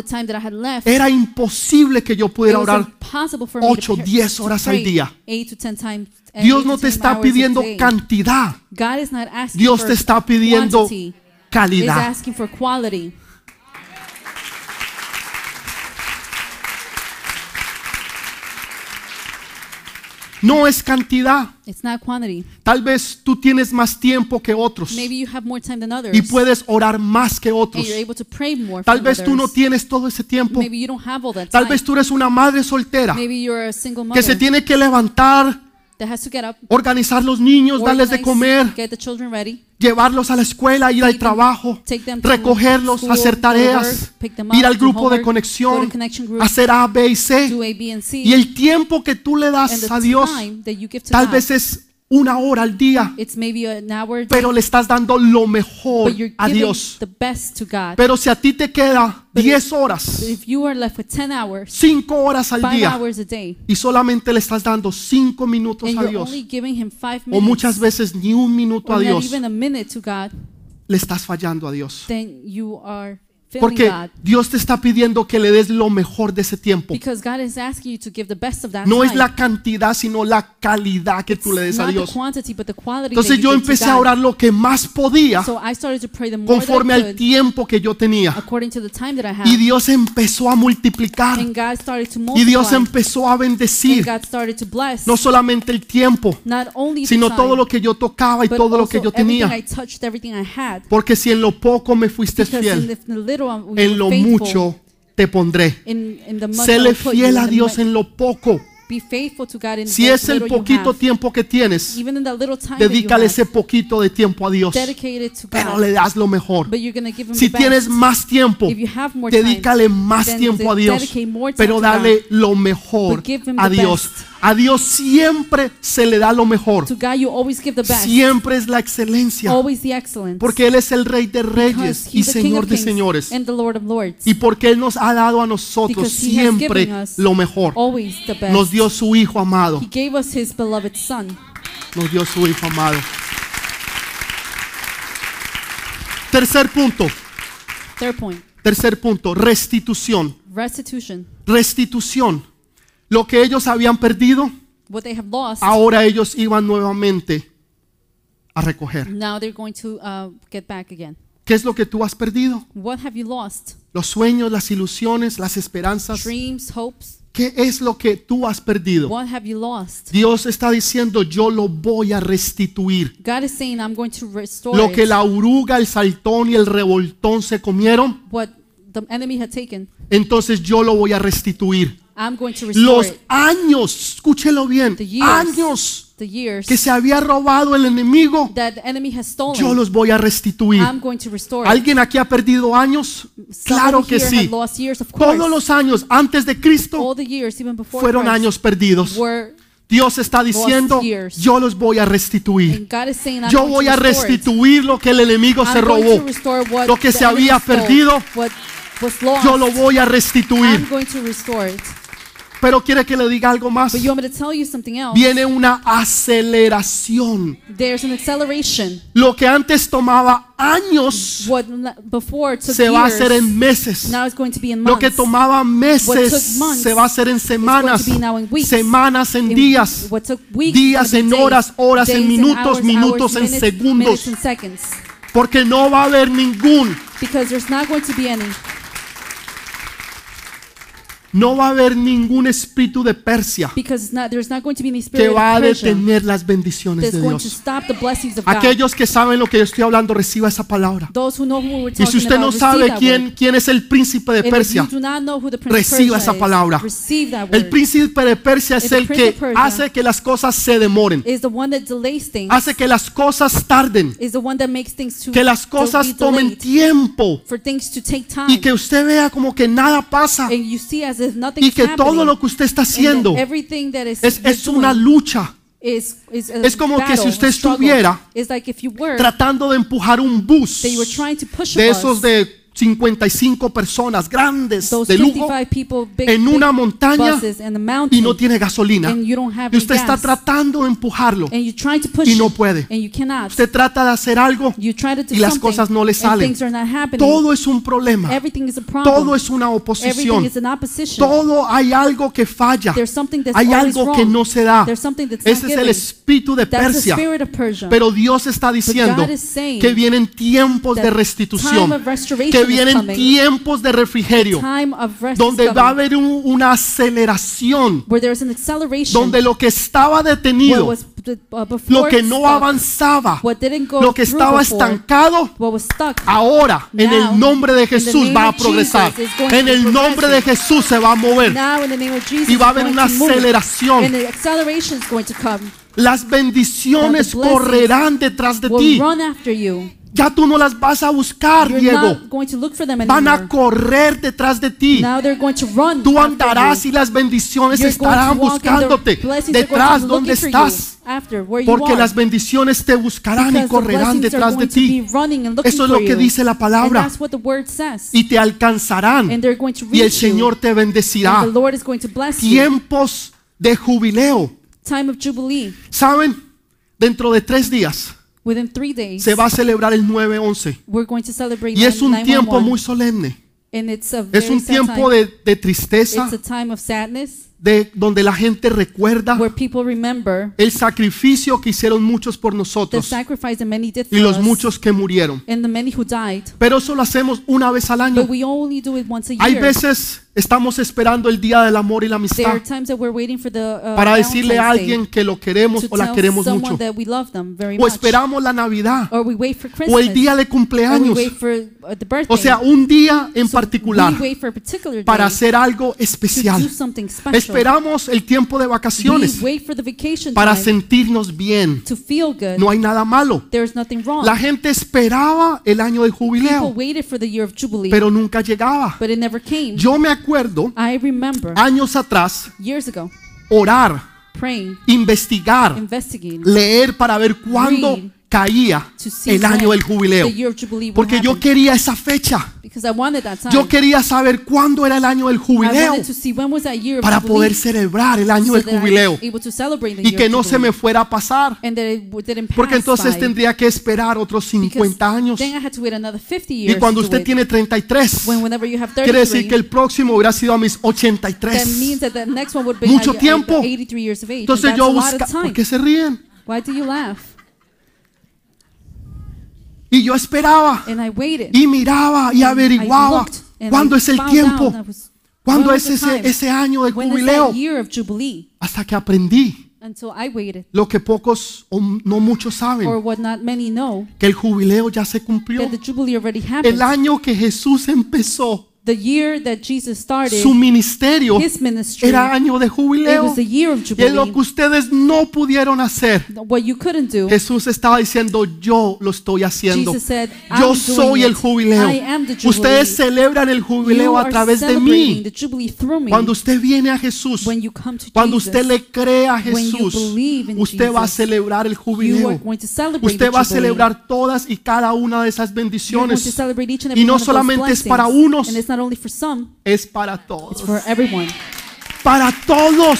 left, era imposible que yo pudiera orar. impossible for me ocho, to, pray- diez to horas al día. 8 10 Dios no te 10 está pidiendo cantidad. Dios te está pidiendo calidad. No es cantidad. It's not quantity. Tal vez tú tienes más tiempo que otros Maybe you have more time than others. y puedes orar más que and otros. you're able to pray more Tal vez tú no others. tienes todo ese tiempo. Maybe you don't have all that Tal time. vez tú eres una madre soltera Maybe you're a single que mother se tiene que levantar, that has to get up, organizar los niños, darles de comer, get the children ready, llevarlos a la escuela, ir al trabajo, them recogerlos, school, hacer tareas, ir al grupo de conexión, group, hacer A, B y C. A, B, and C. Y el tiempo que tú le das a Dios tal vez es una hora al día, It's maybe an hour, a day, pero le estás dando lo mejor a Dios. the best to God. Pero si a ti te queda But 10 But horas, if you are left with 10 hours, 5 horas al 5 día, hours a day, y solamente le estás dando 5 minutos a Dios, only giving Him 5 o muchas veces ni un minuto a Dios, even a minute to God, le estás fallando a Dios. Porque. Dios te está pidiendo que le des lo mejor de ese tiempo. Because God is asking you to give the best of that No es la cantidad, sino la calidad que tú le des a Dios. Entonces yo empecé a orar lo que más podía conforme al tiempo que yo tenía. Y. Dios empezó a multiplicar. Y Dios empezó a bendecir. No solamente el tiempo, sino todo lo que yo tocaba y todo lo que yo tenía. Porque si en lo poco me fuiste fiel, en lo mucho te pondré. Séle fiel a Dios en lo poco. Si es el poquito tiempo que tienes, dedícale ese poquito de tiempo a Dios. Pero le das lo mejor. Si tienes más tiempo, dedícale más tiempo a Dios. Pero dale lo mejor a Dios. A Dios siempre se le da lo mejor. To God, you always give the best. Siempre es la excelencia. Always the excellence. Porque Él es el Rey de reyes y Señor de señores. and the Lord of lords. Y porque Él nos ha dado a nosotros siempre lo mejor. Always the best. Nos dio su Hijo amado. He gave us his beloved son. Nos dio su Hijo amado. Tercer punto. Third point, Tercer punto. Restitución. restitution. Restitución. Lo que ellos habían perdido, What they have lost, ahora ellos iban nuevamente a recoger. now they're going to uh, get back again. ¿Qué es lo que tú has perdido? What have you lost? Los sueños, las ilusiones, las esperanzas. Dreams, hopes. ¿Qué es lo que tú has perdido? What have you lost? Dios está diciendo, yo lo voy a restituir. God is saying, I'm going to restore Lo que la oruga, el saltón y el revoltón se comieron, What the enemy had taken, entonces yo lo voy a restituir. I'm going to restore Los it. años, escúchelo bien, The years. años The years que se había robado el enemigo, that the enemy has stolen, yo los voy a restituir. I'm going to restore it. ¿Alguien aquí ha perdido años? Claro Somebody que here sí. lost years, of course. Todos los años antes de Cristo All the years, even before fueron Christ, años perdidos. were, Dios está diciendo, years. yo los voy a restituir. and God is saying, I'm Yo going voy to a restore it. restituir lo que el enemigo se I'm going to robó. restore what Lo que the se había stole, perdido, what was lost. Yo lo voy a I'm restituir. going to restore it. Pero quiere que le diga algo más. But you want me to tell you something else? Viene una aceleración. There's an acceleration. Lo que antes tomaba años What before took se va a hacer en meses. now it's going to be in Lo que tomaba What meses took months se va a hacer en semanas, going to be now in weeks. semanas en In- días, what took weeks is días en days, horas, horas en days minutos, hours, minutos hours, en minutes, segundos, minutes porque no va a haber ningún, Because there's not going to be any. No va a haber ningún espíritu de Persia que va a detener las bendiciones de Dios. Aquellos que saben lo que yo estoy hablando, reciba esa palabra. Y si usted no sabe quién, quién es el príncipe de Persia, reciba esa palabra. el príncipe de Persia es el que hace que las cosas se demoren, hace que las cosas tarden, que las cosas tomen tiempo y que usted vea como que nada pasa y que todo lo que usted está haciendo es, es una lucha. is, is a Es como que si usted estuviera like were tratando de empujar un bus de esos de 55 personas grandes de lujo 55 people big, en una montaña y no tiene gasolina. Y usted está tratando de empujarlo y no puede. Usted trata de hacer algo, y las cosas no le salen. todo es un problema, todo es una oposición, todo hay algo que falla, hay algo que no se da. Ese es el espíritu de Persia. Pero Dios está diciendo que vienen tiempos de restitución, que vienen tiempos de refrigerio, donde va a haber un- una aceleración, donde lo que estaba detenido, uh, lo que no avanzaba, lo que estaba estancado, ahora en el nombre de in the Jesús va a progresar. En el nombre de. Jesús se va a mover. Y va a haber una aceleración. and the acceleration is going to come Las bendiciones correrán detrás de ti. Ya tú no las vas a buscar, you're Diego. Van a correr detrás de ti. now they're going to run Tú andarás y las bendiciones You're estarán buscándote detrás donde estás. Porque las bendiciones te buscarán y correrán detrás de ti Eso es lo que dice la palabra. y te alcanzarán and they're going to y el. Señor te bendecirá. And the Lord is going to bless you. Tiempos de jubileo. Time of Jubilee. ¿Saben? Dentro de tres días Within three days, se va a celebrar el 9-11 we're going to celebrate y es un 911, tiempo muy solemne. and it's a Es very un sad tiempo time. de, de tristeza, It's a time of sadness de donde la gente recuerda where people remember el sacrificio que hicieron muchos por the nosotros sacrifice that many did y los us muchos que murieron. and the many who died. Pero eso lo hacemos una vez al año. But we only do it once a Hay year. veces estamos esperando el día del amor y la amistad are times that we're waiting for the uh, para decirle a alguien que lo queremos o la queremos mucho. O esperamos la Navidad o el día de cumpleaños. uh. O sea, un día en particular para hacer algo especial. Esperamos el tiempo de vacaciones para sentirnos bien. No hay nada malo. La gente esperaba el año People jubileo, pero nunca llegaba. Yo me acuerdo I remember años atrás years ago orar, investigar, leer para ver cuándo caía el año del jubileo. Porque yo quería esa fecha. because I wanted that time. Yo quería saber cuándo era el año del jubileo para poder celebrar el año del jubileo y que no se me fuera a pasar. Porque entonces tendría que esperar otros Because 50 años. Then I had to wait another 50 years Y cuando usted tiene 33, when whenever you have 33, quiere decir que el próximo hubiera sido a mis that 83. means that the next one would be Mucho tiempo. 83 years of age. and Entonces yo buscaba. ¿por qué se ríen? Why do you laugh? Y yo esperaba And I waited. y miraba y averiguaba cuándo es el tiempo, cuándo es ese, año is jubileo, hasta que aprendí Until I waited. lo que pocos o no muchos Or saben, what not many know, que el jubileo ya se cumplió. El año que Jesús empezó the year that Jesus started su ministerio his ministry, era año de it jubileo. was the year of Y es lo Jubilee. que ustedes no pudieron hacer. What you couldn't do, Jesús estaba diciendo, yo lo estoy haciendo. Jesus said, I'm Yo doing soy it. el jubileo. I am the Jubilee. Ustedes celebran el you jubileo a través de mí. the Jubilee through me. Cuando usted viene a Jesús, when you come to cuando Jesus, usted le cree a Jesús, usted va a Jesus, celebrar el you are jubileo. going to celebrate Usted va a Jubilee. celebrar todas y cada una de esas bendiciones. Y no solamente es para unos, not only for some, es para it's todos. for everyone. Para todos.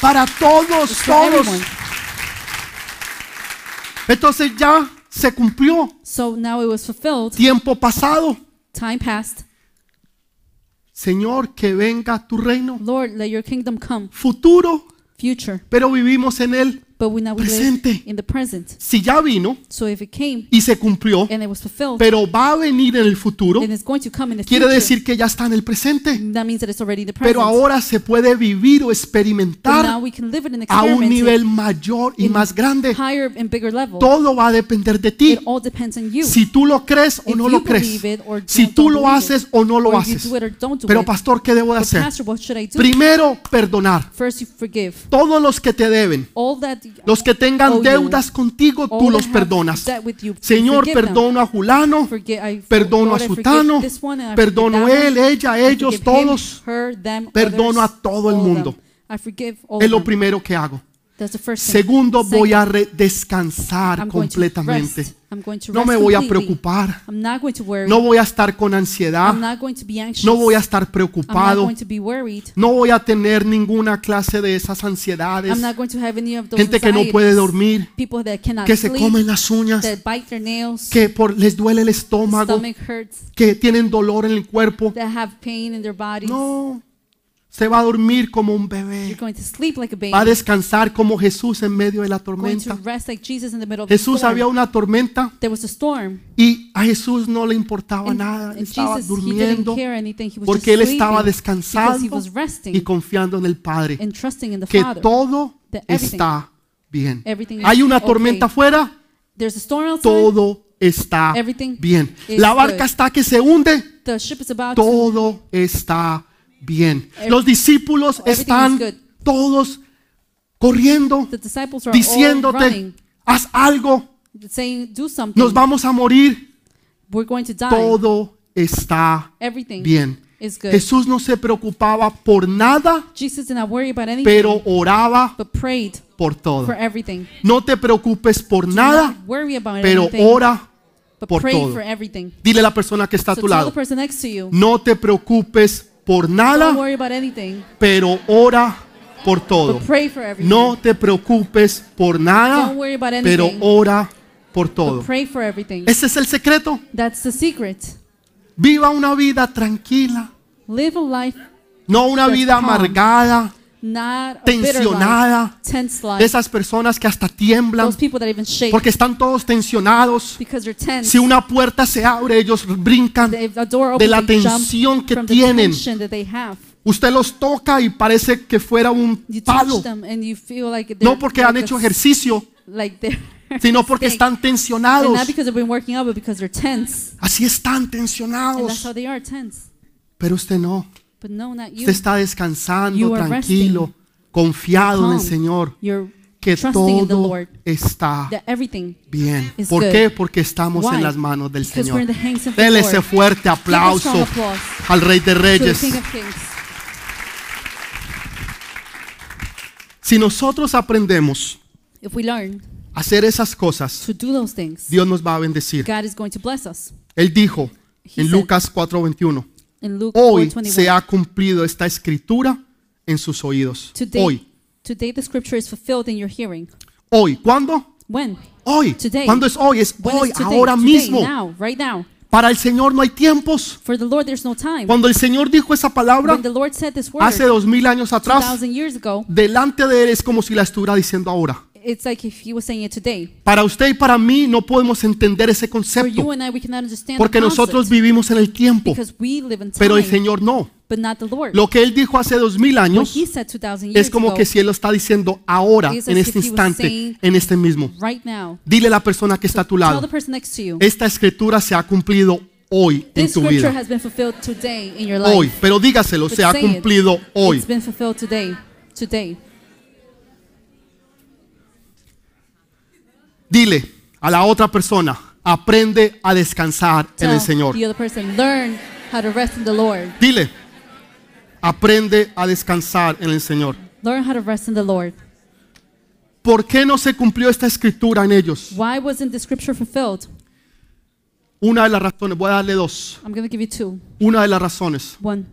Para todos, It's todos. Entonces ya se cumplió. So now it was fulfilled. Tiempo pasado. Time passed. Señor, que venga tu reino. Lord, let your kingdom come. Futuro, Future. pero vivimos en él. But we now Presente. in the present. Si ya vino So if it came y se cumplió, and it was fulfilled, pero va a venir en el futuro, and it's going to come in the quiere future, decir que ya está en el presente. that means that it's already in the present. Pero ahora se puede vivir o But now experimentar we can live it a un nivel mayor y más grande. higher and bigger level. Todo va a depender de ti. It all depends on you. Si tú lo crees o If no lo crees. believe it or Si tú lo haces o no lo haces. Pero pastor, ¿qué debo de hacer? pastor? Primero, perdonar. First, you forgive. Todos los que te deben, All that los que tengan you, deudas contigo, tú los perdonas. Señor, perdono a Julano, perdono a Sutano, perdono that él, ella, ellos, todos. Perdono a todo el mundo. Es lo primero que hago. Segundo, voy a descansar I'm going to completamente. No me voy a preocupar. I'm not going to worry. No voy a estar con ansiedad. No voy a estar I'm not preocupado. No voy a tener ninguna clase de esas ansiedades. I'm not going to have any of those Gente que no puede dormir, People that cannot que se comen las uñas, que por, les duele el estómago, que tienen dolor en el cuerpo. that have pain in their bodies. No, se va a dormir como un You're bebé. going to sleep like a baby. Va a descansar como Jesús en medio de la going to tormenta. rest like Jesus in the middle of the Jesús había una tormenta y a Jesús no le importaba nada. Estaba Jesus, he didn't durmiendo porque él estaba descansando y confiando en el Padre. and trusting in the Que todo está bien. Hay una tormenta afuera, There's a storm outside. todo está bien. is La barca está que se hunde, The ship is about to. todo está bien. Every- Los discípulos están todos corriendo, diciéndote, haz algo, saying, "Do something. nos vamos a morir. We're going to die." Todo está everything bien. is good. Jesús no se preocupaba por nada, Jesus did not worry about anything, pero oraba por todo. for everything. No te preocupes por nada, not worry about pero ora but por todo. for everything. Dile a la persona que está a tu lado, no te preocupes por nada, anything, pero ora por todo. but pray for everything. No te preocupes por nada, pero ora por todo. but pray for everything. Ese es el secreto. That's the secret. Viva una vida tranquila, Live a life, no una vida amargada, tensionada. esas personas que hasta tiemblan porque están todos tensionados. Si una puerta se abre, ellos brincan. De la tensión que tienen. Usted los toca y parece que fuera un palo. No porque han hecho ejercicio, *laughs* sino porque están tensionados. Así están tensionados. Pero usted no. But no, not you. Usted está descansando, tranquilo, confiado en el. Señor, que todo está bien. is ¿Por qué? Porque estamos en las manos del Señor. Dele ese fuerte aplauso al Rey de Reyes. Si nosotros aprendemos a hacer esas cosas, Dios nos va a bendecir. Él dijo en Lucas 4:21, In Luke hoy 4:21, se ha cumplido esta escritura en sus oídos. today, Hoy, today the scripture is fulfilled in your hearing. hoy. ¿Cuándo? When? Hoy. Today. ¿Cuándo es hoy? Es When hoy, today? ahora Today, mismo. now, right now. Para el Señor no hay tiempos. For the Lord, there's no time. Cuando el Señor dijo esa palabra word hace dos mil años atrás, 2,000 years ago, delante de Él es como si la estuviera diciendo ahora. It's like if He was saying it today. Para usted y para mí no podemos entender ese For concepto you and I, we cannot understand porque the nosotros vivimos en el tiempo, because we live in pero el time, Señor no. but not the Lord. Lo que Él dijo hace dos mil What años He said 2,000 years es como ago, que si Él lo está diciendo ahora, It's en este if he was instante, saying- en este mismo. right now. Dile a la persona que está a tu Tell lado, the person next to you. esta escritura se ha cumplido hoy en This tu scripture vida. has been fulfilled today in your life. Hoy, pero dígaselo, But se ha say it. cumplido hoy. It's been fulfilled today. Today. Dile a la otra persona, aprende a descansar en Tell el Señor. the other person, learn how to rest in the Lord. Dile, aprende a descansar en el Señor. Learn how to rest in the Lord. ¿Por qué no se cumplió esta escritura en ellos? Why wasn't the scripture fulfilled? Una de las razones, voy a darle dos. I'm give you two. Una de las razones, One,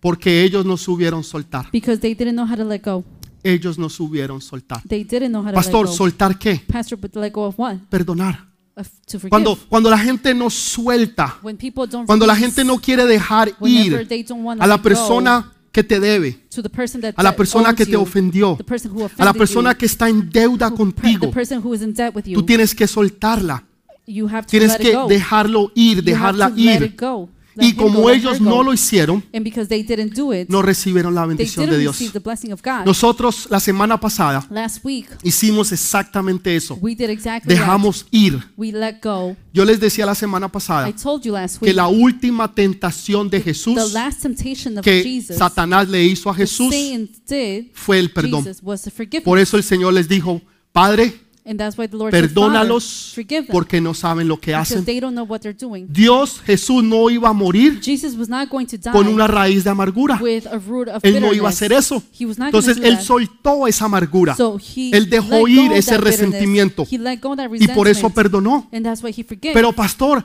porque ellos no supieron soltar. because they didn't know how to let go. Ellos no supieron soltar. They didn't know how to Pastor, let go. ¿soltar qué? Pastor, but let go of what? Perdonar. Cuando, cuando la gente no suelta, cuando la gente no quiere dejar ir a la persona que te debe, a la persona que te ofendió, a la persona que está en deuda contigo, tú tienes que soltarla. Tienes que dejarlo ir, dejarla ir. Y como ellos no lo hicieron, and because they didn't do it, no recibieron la bendición de Dios. receive the blessing of God. Nosotros la semana pasada week, hicimos exactamente eso. we did exactly Dejamos ir. that. Yo les decía la semana pasada que la última tentación de the Jesús que Jesus Satanás le hizo a Jesús did fue el perdón. Por eso el Señor les dijo, Padre, and that's why the Lord said, Father, perdónalos porque no saben lo que hacen. Dios, Jesús no iba a morir Jesus was not going to die con una raíz de amargura. with a root of Él no iba a hacer eso. Entonces Él soltó esa amargura Él dejó ir of ese resentimiento. Y por eso perdonó. Pero pastor,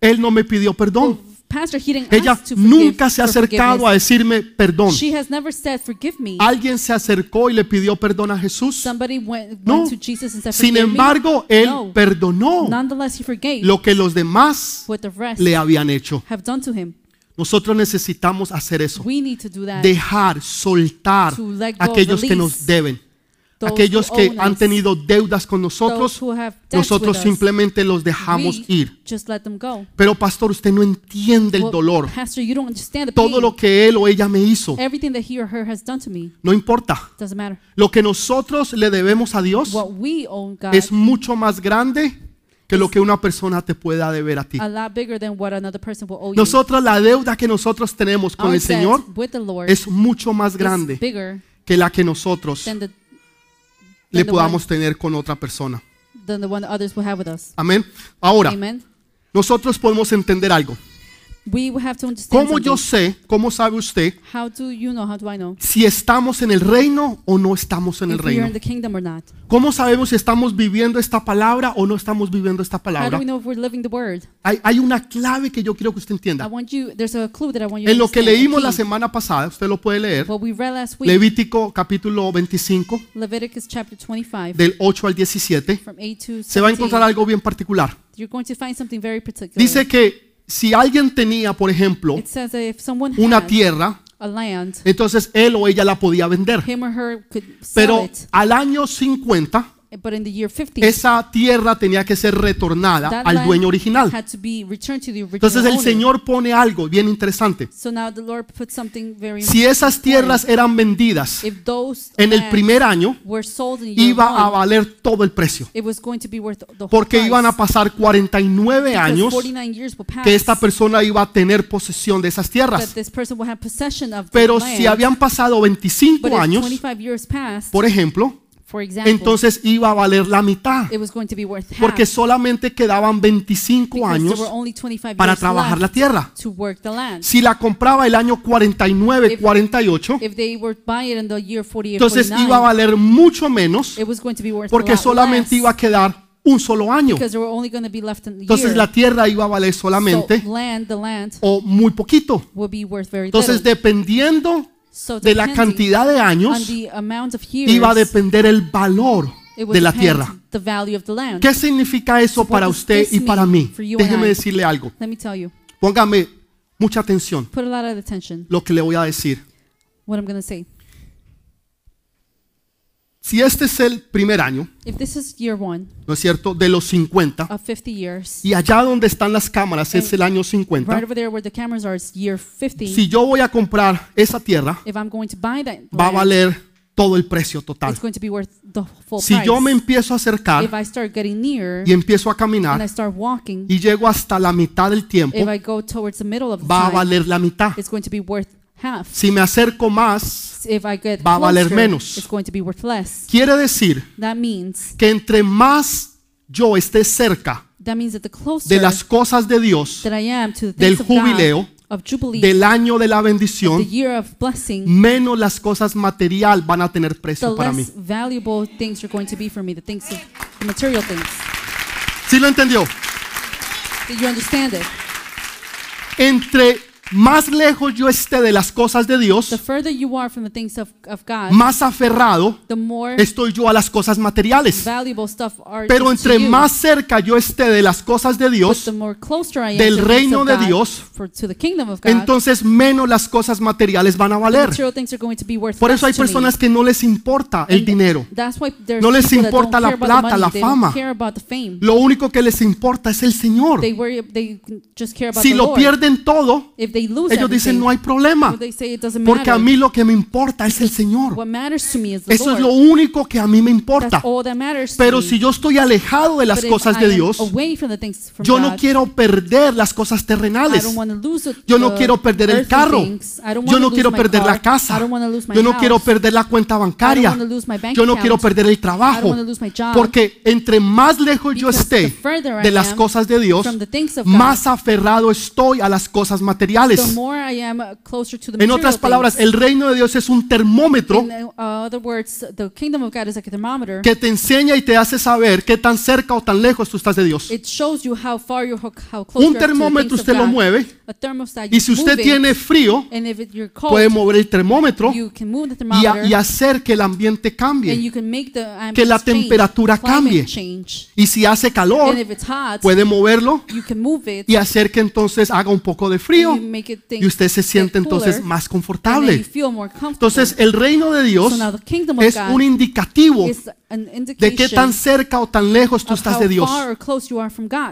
Él no me pidió perdón. Pastor, he didn't Ella nunca se ha acercado a decirme perdón. She has never said, forgive me. ¿Alguien se acercó y le pidió perdón a Jesús? Somebody went, No. went to Jesus and said, Sin embargo, Él perdonó lo que los demás le habían hecho. have done to him. Nosotros necesitamos hacer eso. We need to do that. Dejar, soltar a aquellos que nos deben. Those Aquellos who que han tenido deudas con nosotros, nosotros simplemente los dejamos ir. Just let them go. Pero pastor, usted no entiende el dolor. Pastor, you don't understand the Todo lo que él o ella me hizo, Everything that he or her has done to me no importa. doesn't matter. Lo que nosotros le debemos a Dios What we owe God es mucho más grande que lo que una persona te pueda deber a ti. Nosotros la deuda que nosotros tenemos con el Señor es mucho más grande que la que nosotros le podamos one, tener con otra persona. than the one others will have with us. Amén. Ahora, Amen. nosotros podemos entender algo. We have to understand ¿Cómo yo sé, cómo sabe usted How do you know? How do I know? si estamos en el reino o no estamos en el If we are reino? in the kingdom or not. ¿Cómo sabemos si estamos viviendo esta palabra o no estamos viviendo esta How do palabra? we know if we're living the word? Hay, hay una clave que yo quiero que usted I entienda. want you, there's a clue that I want you En to lo que understand, a leímos la key. semana pasada, usted lo puede leer, What we read last week, Levítico capítulo 25, Leviticus chapter 25, del 8 al 17, from 8 to se va a 17, encontrar algo bien particular. you're going to find something very particular. Dice que si alguien tenía, por ejemplo, una tierra, entonces él o ella la podía vender. Pero al año 50, but in the year 50, esa tierra tenía que ser retornada that al land dueño original. had to be returned to the original Entonces el. Señor pone algo bien interesante. So now the Lord put something very Si esas tierras eran vendidas If those en el primer año, were sold in year iba a valer todo el precio. it was going to be worth the whole Porque price. iban a pasar 49 Because años 49 years will pass que esta persona iba a tener posesión de esas that tierras. this person will have possession of the Pero land. si habían pasado 25 but if años, 25 years passed, por ejemplo, example, entonces iba a valer la mitad. it was going to be worth half Porque solamente quedaban 25 because años there were only 25 para years trabajar la left tierra. to work the land. Si la compraba el año 49, If- 48, If they were buying it in the year 48, entonces 49, iba a valer mucho menos it was going to be worth a porque solamente less iba a quedar un solo año. because there were only going to be left in the Entonces year. la tierra iba a valer solamente so land, the land o muy poquito. Entonces dependiendo de la cantidad de años iba a depender el valor de la tierra. the value of the land. ¿Qué significa eso para usted y para mí? Déjeme decirle algo. Póngame mucha atención lo que le voy a decir. what I'm going to say. Si este es el primer año, If this is year one ¿no es cierto?, de los 50, of 50 years, y allá donde están las cámaras es el año 50, right over there where the cameras are, it's year 50. si yo voy a comprar esa tierra, If I'm going to buy that va a land, valer todo el precio total. it's going to be worth the full Si yo me empiezo a if acercar I start getting near y empiezo a and I caminar start walking, y llego hasta la mitad del tiempo, if I go towards the middle of the va a valer la mitad. Half. Si me acerco más, If I get va a valer closer, menos. it's going to be worth less. quiere decir That means que entre más yo esté cerca that means that the closer de las cosas de Dios, that I am to the del things of God, jubileo, of jubilee, del año de la the bendición, year of blessing, menos las cosas material van a tener the precio para mí. less valuable things are going to be for me, the things of the material things. ¿Sí lo entendió? Did you understand it? Entre más lejos yo esté de las cosas de Dios, The further you are from the things of, of God, más aferrado the more estoy yo a las cosas materiales. Pero entre más cerca yo esté de las cosas de Dios, del reino de God, Dios, entonces menos las cosas materiales van a valer. Por eso hay personas que no les importa el dinero. No les importa la plata, la fama. Lo único que les importa es el Señor. Si the lo pierden todo, they lose ellos dicen no hay problema. they say it doesn't Porque a mí lo que me importa es el Señor. What matters to me is the Eso es lo único que a mí me importa. That's all that matters to Pero me. si yo estoy alejado de las But if cosas I de am Dios, away from the things from yo no God, quiero perder las cosas I terrenales. don't lose Yo no the quiero perder el earthly carro. things. I don't Yo no quiero my perder la. I casa. don't want to lose my Yo no quiero perder la cuenta I don't bancaria. want to lose my bank Yo no quiero perder el I don't trabajo. want to lose my job. Porque entre más lejos yo Because the esté further I de las am cosas de Dios, from the things of God, más aferrado estoy a las cosas uh, En otras palabras, el reino de Dios es un termómetro uh, other words, the kingdom of God is like a thermometer. que te enseña y te hace saber qué tan cerca o tan lejos tú estás de Dios. It shows you how far you're, how close Un termómetro usted lo mueve y si usted tiene frío, puede mover el termómetro you can move the y, a- thermometer, y hacer que el ambiente and cambie. que la temperatura cambie. Y si hace calor, puede moverlo you can move it, y hacer que entonces haga un poco de frío make it think, y usted se siente entonces más confortable. Entonces el reino de Dios so now es un indicativo is de qué tan cerca o tan lejos tú estás de Dios.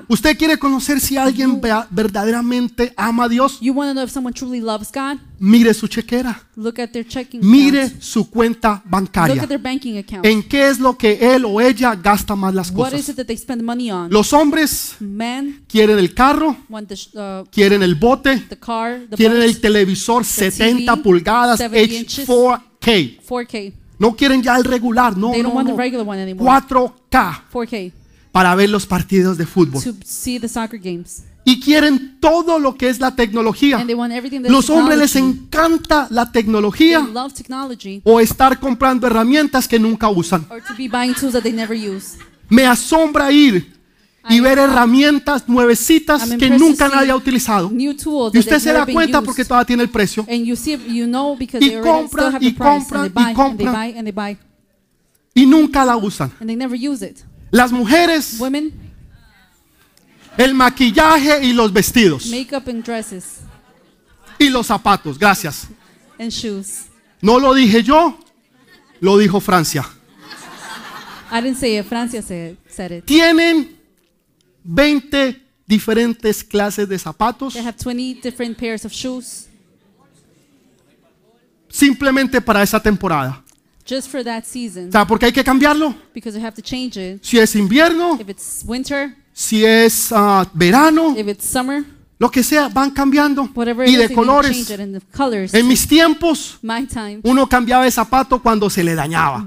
¿Usted quiere conocer si alguien verdaderamente ama a Dios? Mire su chequera, mire su cuenta bancaria. ¿En qué es lo que él o ella gasta más las What is cosas? it that they spend money on? Los hombres quieren el carro, uh, quieren el bote, quieren el televisor 70 TV, pulgadas 70 inches. H4K. 4K. No quieren ya el regular, no, They don't no, want no. the regular one anymore. 4K 4K para ver los partidos de fútbol. to see the soccer games. y quieren todo lo que es la tecnología. And they want everything that's Los hombres les technology. encanta la They tecnología love technology o estar comprando herramientas que nunca usan. or to be buying tools that they never use. Me asombra ir y ver am- herramientas nuevecitas que nunca nadie ha utilizado. Y usted se da cuenta porque todavía tiene el precio. Y compran, y compran, y compran. Y nunca la usan. and they never use it. Las mujeres, el maquillaje y los vestidos. Y los zapatos. Gracias. No lo dije yo, lo dijo Francia. I didn't say it. Francia said, said it. Tienen 20 diferentes clases de zapatos They have 20 different pairs of shoes simplemente para esa temporada. just for that season O sea, porque hay que cambiarlo. because you have to change it. Si es invierno, If it's winter, si es ah, verano, if it's summer, lo que sea, van cambiando. whatever Y de colores. colors. En mis tiempos, time, uno cambiaba de zapato cuando se le dañaba.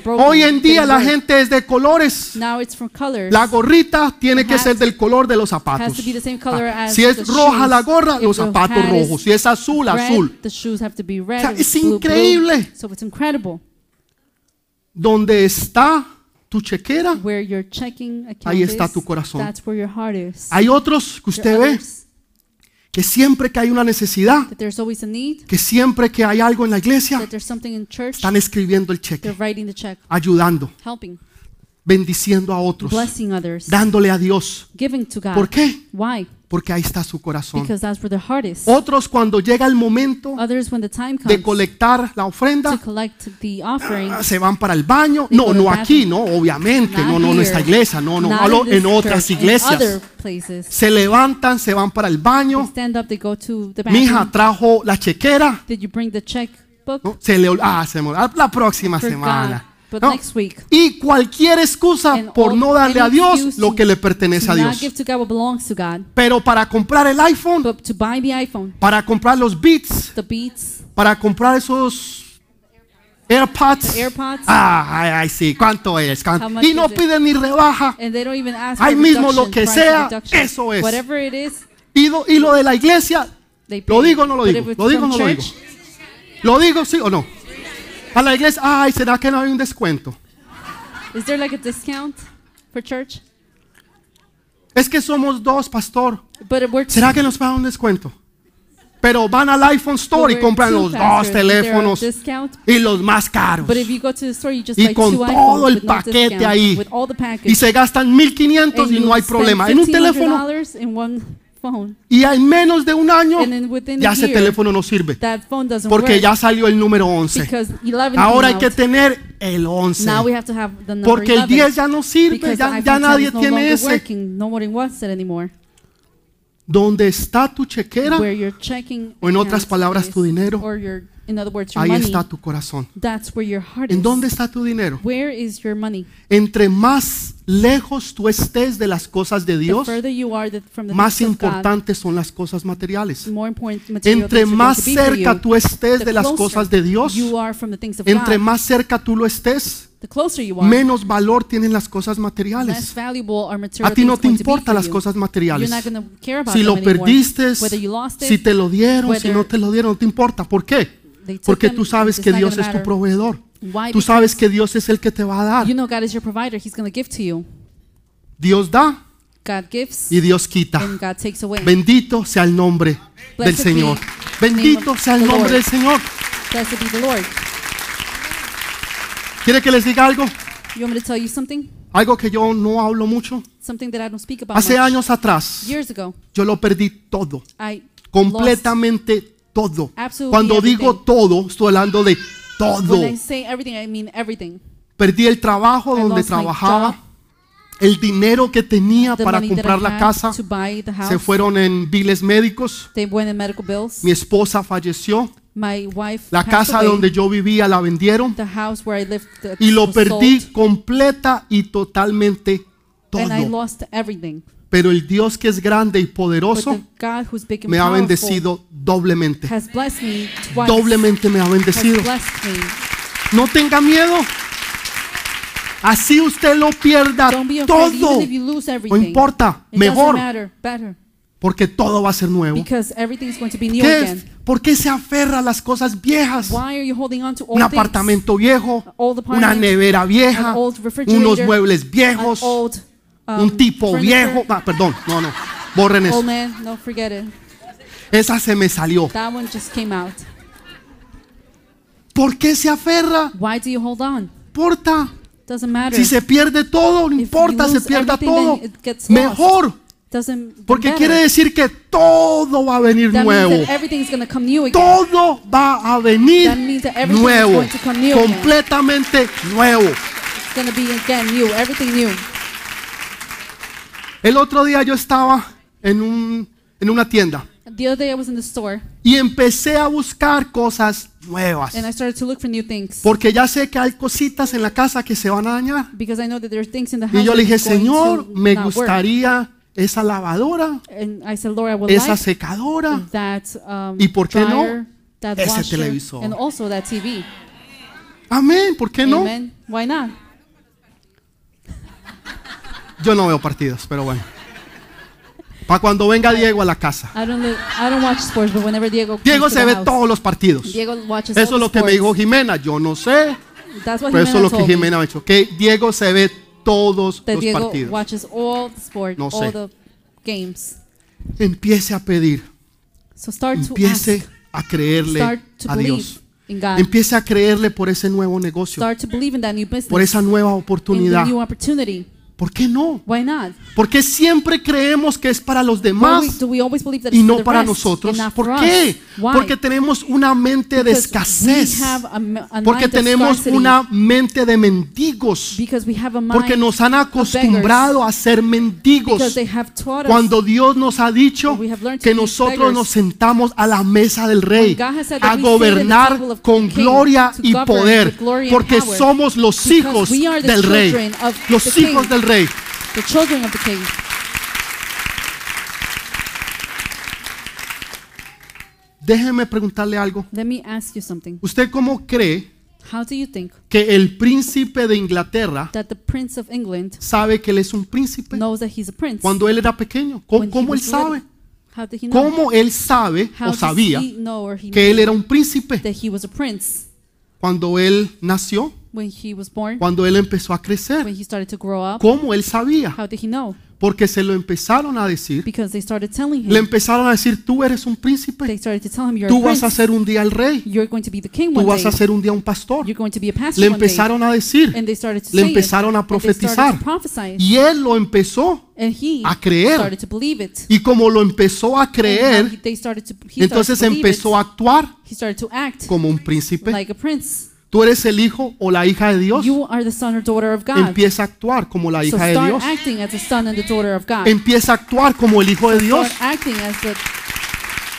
broken. Hoy en día la gente es de colores. Now it's from colors. La gorrita tiene The que ser del color de los zapatos. Ah, Si es roja shoes. la gorra, los zapatos rojos. Si es azul, red, azul. The shoes have to be red. sea, es it's blue, blue. increíble. So it's incredible. Donde está tu chequera, Ahí está tu corazón. That's where your heart is. hay otros que usted ve que siempre que hay una necesidad, que siempre que hay algo en la iglesia, están escribiendo el cheque, ayudando, bendiciendo a otros, dándole a Dios. ¿Por qué? Porque ahí está su corazón. Otros cuando llega el momento de colectar la ofrenda, ah, se van para el baño. No, no aquí, no, obviamente, no, no, here, iglesia, no, no, hablo en otras iglesias. Se levantan, se van para el baño. Mi hija trajo la chequera. ¿no? Se le ah, se me olvidó. la próxima semana. But ¿no? next week. Y cualquier excusa And por all- no darle a Dios lo que le pertenece a Dios. Pero para comprar el iPhone, but to buy the iPhone, para comprar los Beats, the Beats, para comprar esos AirPods. the AirPods, Ah, ay, ay, sí, ¿cuánto es? ¿Cuánto? Y no piden ni rebaja. Ahí mismo lo que sea, eso es. Is, Y, lo- y lo de la iglesia, ¿lo digo o no lo digo? ¿Lo digo o no lo digo? ¿Lo digo sí o no? A la iglesia, ay, ¿será que no hay un descuento? Is there like a discount for church? Es que somos dos, pastor. ¿Será que nos pagan un descuento? Pero van al iPhone Store y compran los dos teléfonos y los más caros. But if you go to the store, you just Y con todo el paquete ahí. Y se gastan 1500 And y no hay problema. En un teléfono $1,500 in one phone. y en menos de un año ya ese year, teléfono no sirve. That phone doesn't Porque work. ya salió el número 11. Because 11 Ahora hay que tener el 11. Now we have to have the number Porque el 11. 10 ya no sirve, ya, ya nadie 10 is no tiene ese. working. Donde está tu chequera, o en otras palabras, tu dinero, in other words, your ahí money. está tu corazón. That's where your heart ¿En is. dónde está tu dinero? Where is your money? Entre más lejos tú estés de las cosas de The Dios, further you are the, from the más things of God, importantes son las cosas materiales. the more important material Entre things are más going to be for cerca you. tú estés The de las closer cosas de Dios, you are from the things of entre God, más cerca tú lo estés, the closer you are, menos valor tienen las cosas less materiales. valuable are material A ti no things te going to be importan las you. cosas You're materiales. not going to care about Si lo anymore. perdiste, Whether you lost it, si te lo dieron, si no te lo dieron, no te importa. ¿Por qué? Porque tú sabes que Dios es tu proveedor. Tú sabes que Dios es el que te va a dar. you know God is your provider. He's going to give to you. Dios da God gives y Dios quita. and God takes away. Bendito sea el nombre del Blessed Señor. the name Bendito sea el nombre Lord. del Señor. Blessed be the Lord. ¿Quiere que les diga algo? You want me to tell you something? Algo que yo no hablo mucho. Something that I don't speak about Hace much. años atrás, Years ago, yo lo perdí todo. I Completamente todo. Absolutely Cuando digo everything. todo, estoy hablando de todo. When I say everything, I mean everything. Perdí el trabajo I donde trabajaba. El dinero que tenía The para comprar la casa se fueron en biles médicos. Mi esposa falleció. My wife La casa away. donde yo vivía la vendieron. the house where I lived Y lo perdí sold, completa y totalmente and I todo. lost everything. Pero el Dios que es grande y poderoso me ha bendecido doblemente. Doblemente me ha bendecido. No tenga miedo. Así usted lo pierda Don't be afraid, todo. even if you lose No everything. importa, mejor, porque todo va a ser nuevo. because everything's going to be new ¿Qué? ¿Por qué se aferra a las cosas viejas? Un apartamento viejo, una nevera vieja, unos muebles viejos, um, un tipo furniture. viejo. Ah, perdón, no, no, borren Old eso. man, no, forget it. Esa se me salió. That one just came out. ¿Por qué se aferra? Why do you hold on? Importa. Doesn't matter. Si se pierde todo, no If importa, se pierda todo. it gets Mejor. Doesn't Porque better. quiere decir que todo va a venir That nuevo. that everything's going to come new again. Todo va a venir That means that everything is nuevo. going to come new again. Completamente nuevo. It's going to be again new, everything new. El otro día yo estaba en, un, en una tienda The other day I was in the store y empecé a buscar cosas nuevas. and I started to look for new things Porque ya sé que hay cositas en la casa que se van a dañar. because I know that there are things in the house Y yo le dije, Señor, me work. gustaría esa lavadora, And I said, Lord, I would esa like secadora. that um, ¿Y por qué no? that Ese washer, televisor. and also that TV. Amén, ¿por qué no? Amen. Why not? Yo no veo partidos, pero bueno. Para cuando venga Diego a la casa. I don't. li- I don't watch sports, but whenever Diego to se ve house, todos los partidos. Diego watches Eso es lo que me sports. dijo Jimena. Yo no sé, That's what pero eso es Jimena lo que me. Jimena me dijo. Que Diego se ve todos That los Diego partidos. watches all the sport, No sé. all the games. Empiece a pedir. So start to Empiece ask. a creerle Start to a Dios. in God. Empiece a creerle por ese nuevo negocio, Start to believe in that new business. por esa nueva in the oportunidad. new. ¿Por qué no? Why not? Porque siempre creemos que es para los demás we always believe that y no para nosotros. ¿Por qué? Why? Porque tenemos una mente de escasez. we have a a Porque tenemos una mente de mendigos. Because we have a mind Porque nos han acostumbrado a ser mendigos. Cuando Dios nos ha dicho que nosotros nos sentamos a la mesa del rey a gobernar con gloria y poder, porque somos los hijos del rey, los hijos del rey. The children of the king. Déjeme preguntarle algo. Let me ask you something. ¿Usted cómo cree How do you think que el príncipe de Inglaterra that the Prince of England sabe que él es un príncipe knows that he's a prince? cuando él era pequeño? ¿Cómo, when he cómo él sabe? How did he know? ¿Cómo él sabe How o sabía he know or he que él era un príncipe that he was a prince cuando él nació, when he was born, cuando él empezó a crecer? when he started to grow up? ¿Cómo él sabía? How did he know? Porque se lo empezaron a decir. Because they started telling him. Le empezaron a decir, tú eres un príncipe. They started to tell him, "You're Tú a vas a ser un día el rey. You're going to be the king Tú vas a ser un día un pastor. You're going to be a pastor Le one day." empezaron a decir. And they started to Le say it. empezaron a And they started profetizar. to prophesy. Y él lo empezó. A creer. started to believe it. Y como lo empezó a creer, they started to, he entonces empezó a actuar como un príncipe. like a prince. Tú eres el hijo o la hija de Dios. You are the son or daughter of God. Empieza a actuar como la So hija de start Dios. acting as the son and the daughter of God. Empieza a actuar como el hijo de Dios. Start acting as the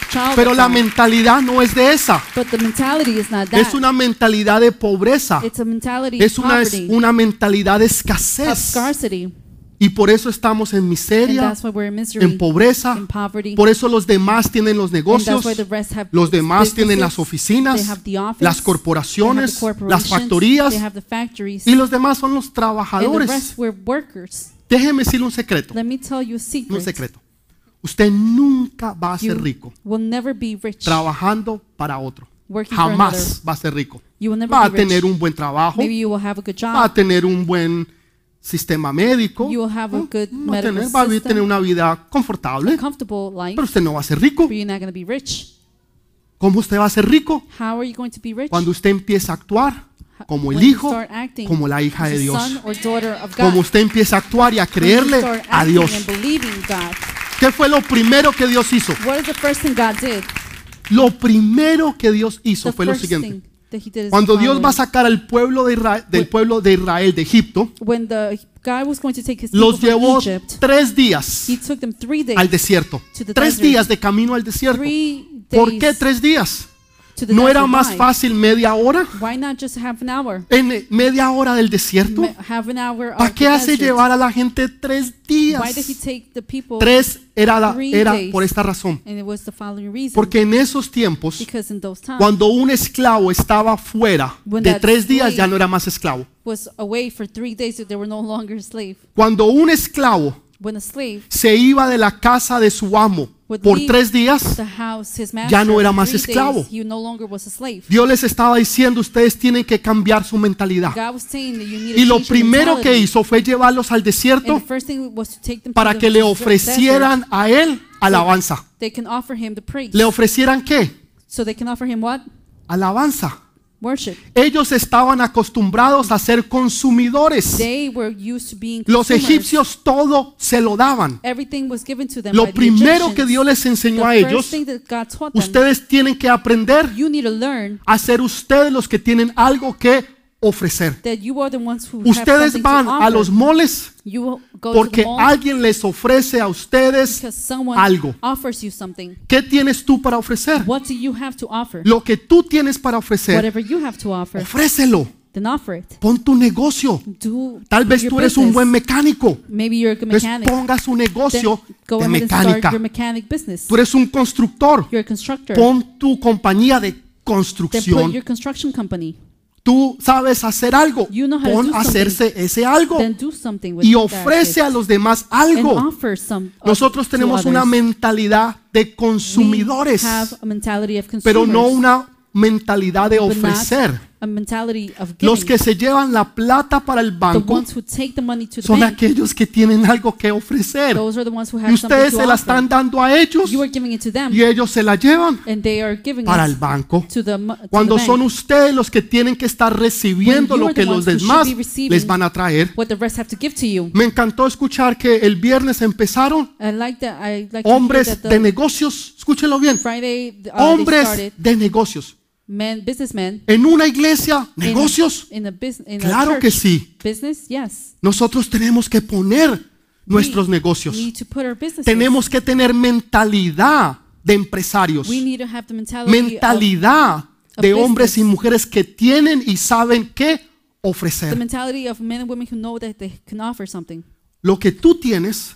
child Pero of la God. mentalidad no es de esa. But the mentality is not that. Es una mentalidad de pobreza. It's a mentality Es of una, es una mentalidad de of escasez. scarcity. Y por eso estamos en miseria, that's why we're in misery, en pobreza. in poverty. Por eso los demás tienen los negocios, that's why the rest have los demás tienen las oficinas, office, las corporaciones, las factorías y los demás son los and the trabajadores. Déjeme decirle un secreto, Let me tell you a un secret. secreto. Usted nunca va a ser rico will never be rich trabajando para otro. Jamás va a ser rico. You will never Va a tener un buen trabajo, va a tener un buen sistema médico, You will have a good va a tener, va a tener una vida confortable, comfortable life, pero usted no va a ser rico. but you're not going to be rich. ¿Cómo usted va a ser rico? How are you going to be rich? Cuando usted empieza a actuar como el hijo, acting como la hija de Dios. Como usted empieza a actuar y a creerle a Dios. ¿Qué fue lo primero que Dios hizo? What is the first thing God did? Lo primero que Dios hizo The fue lo siguiente. Cuando Dios va a sacar al pueblo de Israel, del pueblo de Israel de Egipto, los llevó tres días al desierto. Tres días de camino al desierto. ¿Por qué tres días? ¿No era más Why? fácil media hora? Why not just half an hour? ¿En media hora del desierto? ¿Para qué hace llevar a la gente tres días? Why did he take the people? Tres era, la- era por esta razón. Porque en esos tiempos, because in those times cuando un esclavo estaba fuera de tres días, ya no era más esclavo. was away for three days, so they were no longer a slave. Cuando un esclavo se iba de la casa de su amo por tres días, the house, his master, ya no era más esclavo. days, he no longer was a slave. Dios les estaba diciendo, ustedes tienen que cambiar su mentalidad. Y lo primero que hizo fue llevarlos al desierto para que le ofrecieran a él alabanza. They can offer him the praise. ¿Le ofrecieran qué? so they can offer him what? Alabanza. Worship. Ellos estaban acostumbrados a ser consumidores. They were used to being Los egipcios todo se lo daban. Everything was given to them Lo primero que. Dios les enseñó a ellos, ustedes tienen que aprender a ser ustedes los que tienen algo que ofrecer. Ustedes van a los moles porque alguien les ofrece a ustedes algo. ¿Qué tienes tú para ofrecer? What do you have to offer? Lo que tú tienes para ofrecer, ofrécelo. Pon tu negocio. Tal vez tú eres un buen mecánico. Entonces ponga su negocio go de mecánica. Tú eres un constructor. Pon tu compañía de construcción. Tú sabes hacer algo. You know Pon a hacerse ese algo y ofrece a los demás algo. Nosotros tenemos una mentalidad de consumidores, pero no una mentalidad de ofrecer. A mentality of Los que se llevan la plata para el banco son aquellos que tienen algo que ofrecer. Y ustedes se la están dando a ellos y ellos se la llevan para el banco. Cuando son ustedes los que tienen que estar recibiendo lo que los demás les van a traer. Me encantó escuchar que el viernes empezaron hombres de negocios, escúchenlo bien, Friday uh, hombres de negocios. Men, businessmen En una iglesia, in- negocios. in a business. In Claro a que sí. Business, yes. Nosotros tenemos que poner nuestros negocios. We need to put our businesses. Tenemos que tener mentalidad de empresarios. We need to have the mentality of Mentalidad de business. hombres y mujeres que tienen y saben qué ofrecer. mentality of men and women who know that they can offer something. Lo que tú tienes,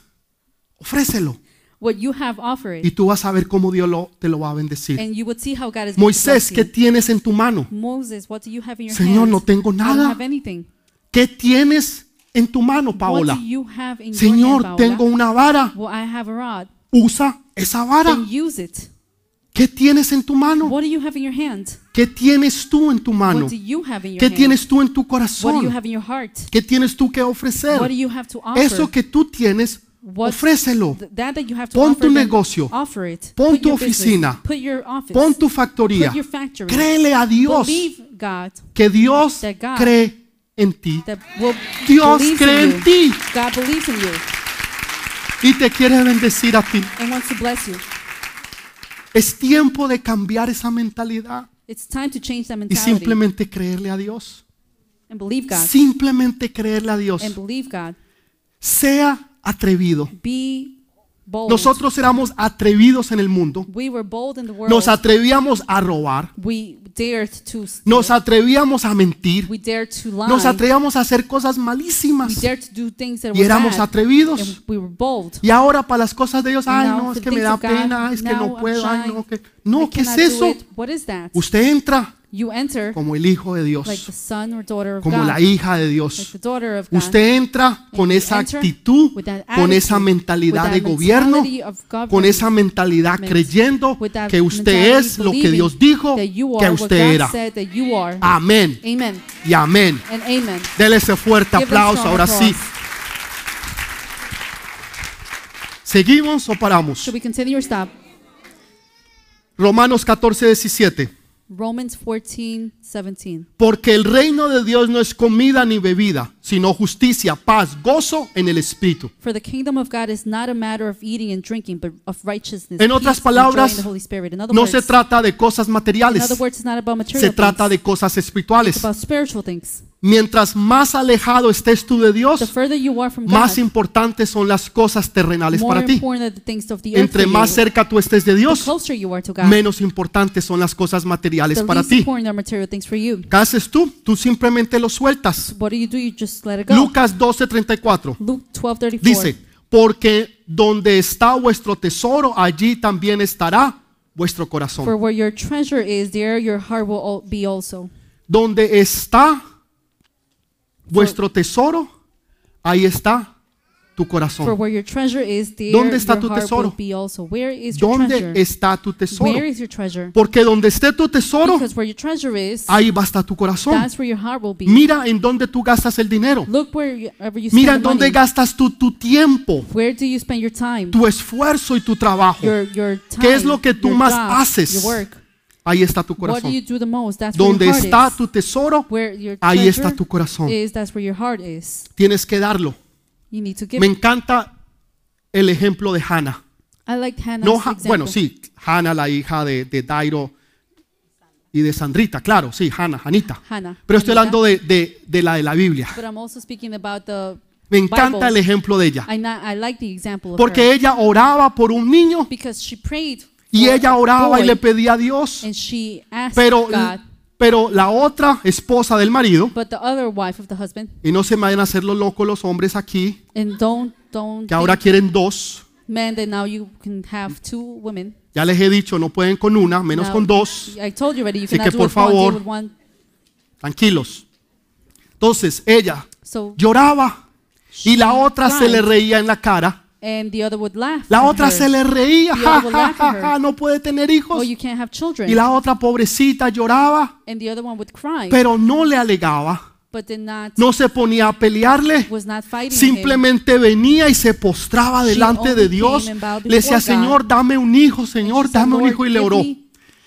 ofrécelo. What you have, offer Y tú vas a ver cómo Dios lo, te lo va a bendecir. and you would see how God is going to Moisés, bless ¿qué you. tienes en tu mano? Moses, what do you have in your Señor, hands? no tengo I nada. don't have anything. ¿Qué tienes en tu mano, What Paola? do you have in your Señor, hand, tengo una vara. Well, I have a rod. Usa esa vara. Then use it. ¿Qué tienes en tu mano? What do you have in your hand? ¿Qué tienes tú en tu mano? What do you have in your ¿Qué hand? tienes tú en tu What do you corazón? have in your heart? ¿Qué tienes tú que ofrecer? What do you have to offer? Eso que tú tienes, What- ofrécelo. Pon tu negocio. Pon tu oficina. Put your office. Pon tu factoría. Créele a Dios que Dios cree en ti. Dios cree en ti y te quiere bendecir a ti. Es tiempo de cambiar esa mentalidad It's time to change that y simplemente creerle a Dios. Simplemente creerle a Dios. Sea atrevido. Be bold. Nosotros éramos atrevidos en el mundo. we were bold in the world. Nos atrevíamos a robar. we dared to steal. Nos atrevíamos a mentir. we dared to lie. Nos atrevíamos a hacer cosas we malísimas. dared to do things that Y éramos atrevidos. and we were bold. Y ahora para las cosas de Dios, ay no, es que me da pena, es que no puedo, ay no, que no, ¿qué es eso? it. What is that? Usted entra You enter como el hijo de like the Dios, son or daughter of como God. la hija de like Dios. the daughter of God. Usted entra con esa actitud, con esa mentalidad with de that gobierno, con esa mentalidad ment- creyendo with that que usted es lo que believing Dios dijo that you que usted era. Amén y amén. Dele ese fuerte aplauso. Ahora sí. ¿Seguimos o paramos? Romanos 14, 17. Romans 14, 17. Porque el reino de Dios no es comida ni bebida, sino justicia, paz, gozo en el Espíritu. For the kingdom of God is not a matter of eating and drinking, but of righteousness, En otras palabras, No se trata de cosas materiales, other words, it's not about material se trata de cosas espirituales. Mientras más alejado estés tú de Dios, más importantes son las cosas terrenales para ti. Entre más cerca tú estés de Dios, menos importantes son las cosas materiales para ti. Things for you. ¿Qué haces tú? Tú simplemente lo sueltas. What do you do? You just let it go. Lucas 12:34 Luke 12:34. dice, porque donde está vuestro tesoro, allí también estará vuestro For corazón. where your treasure is, there your heart will be also. Donde está vuestro tesoro, ahí está tu For corazón. where your treasure is, there ¿Dónde está your tu heart tesoro? will be also. Where is your ¿Dónde treasure? está tu tesoro? Where is your treasure? Porque donde esté tu tesoro, Because where your treasure is, ahí va a estar tu corazón. that's where your heart will be. Mira en dónde tú gastas el dinero. Look wherever you spend Mira the en dónde money. gastas tú tu tiempo, Where do you spend your time? tu esfuerzo y tu trabajo. Your your time. ¿Qué es lo que tú your más job, haces? Your work. Ahí está tu What do you corazón. do the most? That's where Donde your heart está is. tu tesoro, Where your ahí treasure está tu corazón. is, that's where your heart is. Tienes que darlo. You need to give. Me it. encanta el ejemplo de Hannah. I like Hannah's No, example. bueno, sí, Hannah, la hija de, de Dairo y de Sandrita, claro, sí, Hannah, Janita. Hannah. Pero estoy Anita. hablando de, de- de la de la Biblia. But I'm also speaking about the Me encanta el ejemplo de ella. I, not, I like the of her. Porque ella oraba por un niño she prayed y ella oraba y boy, le pedía a Dios. Pero, God, pero la otra esposa del marido, but the other wife of the husband, y no se vayan a hacer los locos los hombres aquí, and don't don't que ahora think, quieren dos. man that now you can have two women. Ya les he dicho, no pueden con una, menos Now, con dos. I told you already, you Así cannot que, do por one favor, with one. Tranquilos. Entonces ella So lloraba y la otra se le reía en la cara. And the other would laugh. La otra her. se le reía, The other would laugh at her. no puede tener hijos. Oh, you can't have children. Y la otra pobrecita lloraba, and the other one would cry, pero no le alegaba, but did not no se ponía a pelearle, was not fighting him. simplemente venía y se postraba delante de Dios. came and bowed Le decía, before God. Señor, dame un hijo, Señor, said, dame un "Lord, hijo y le give oró. me-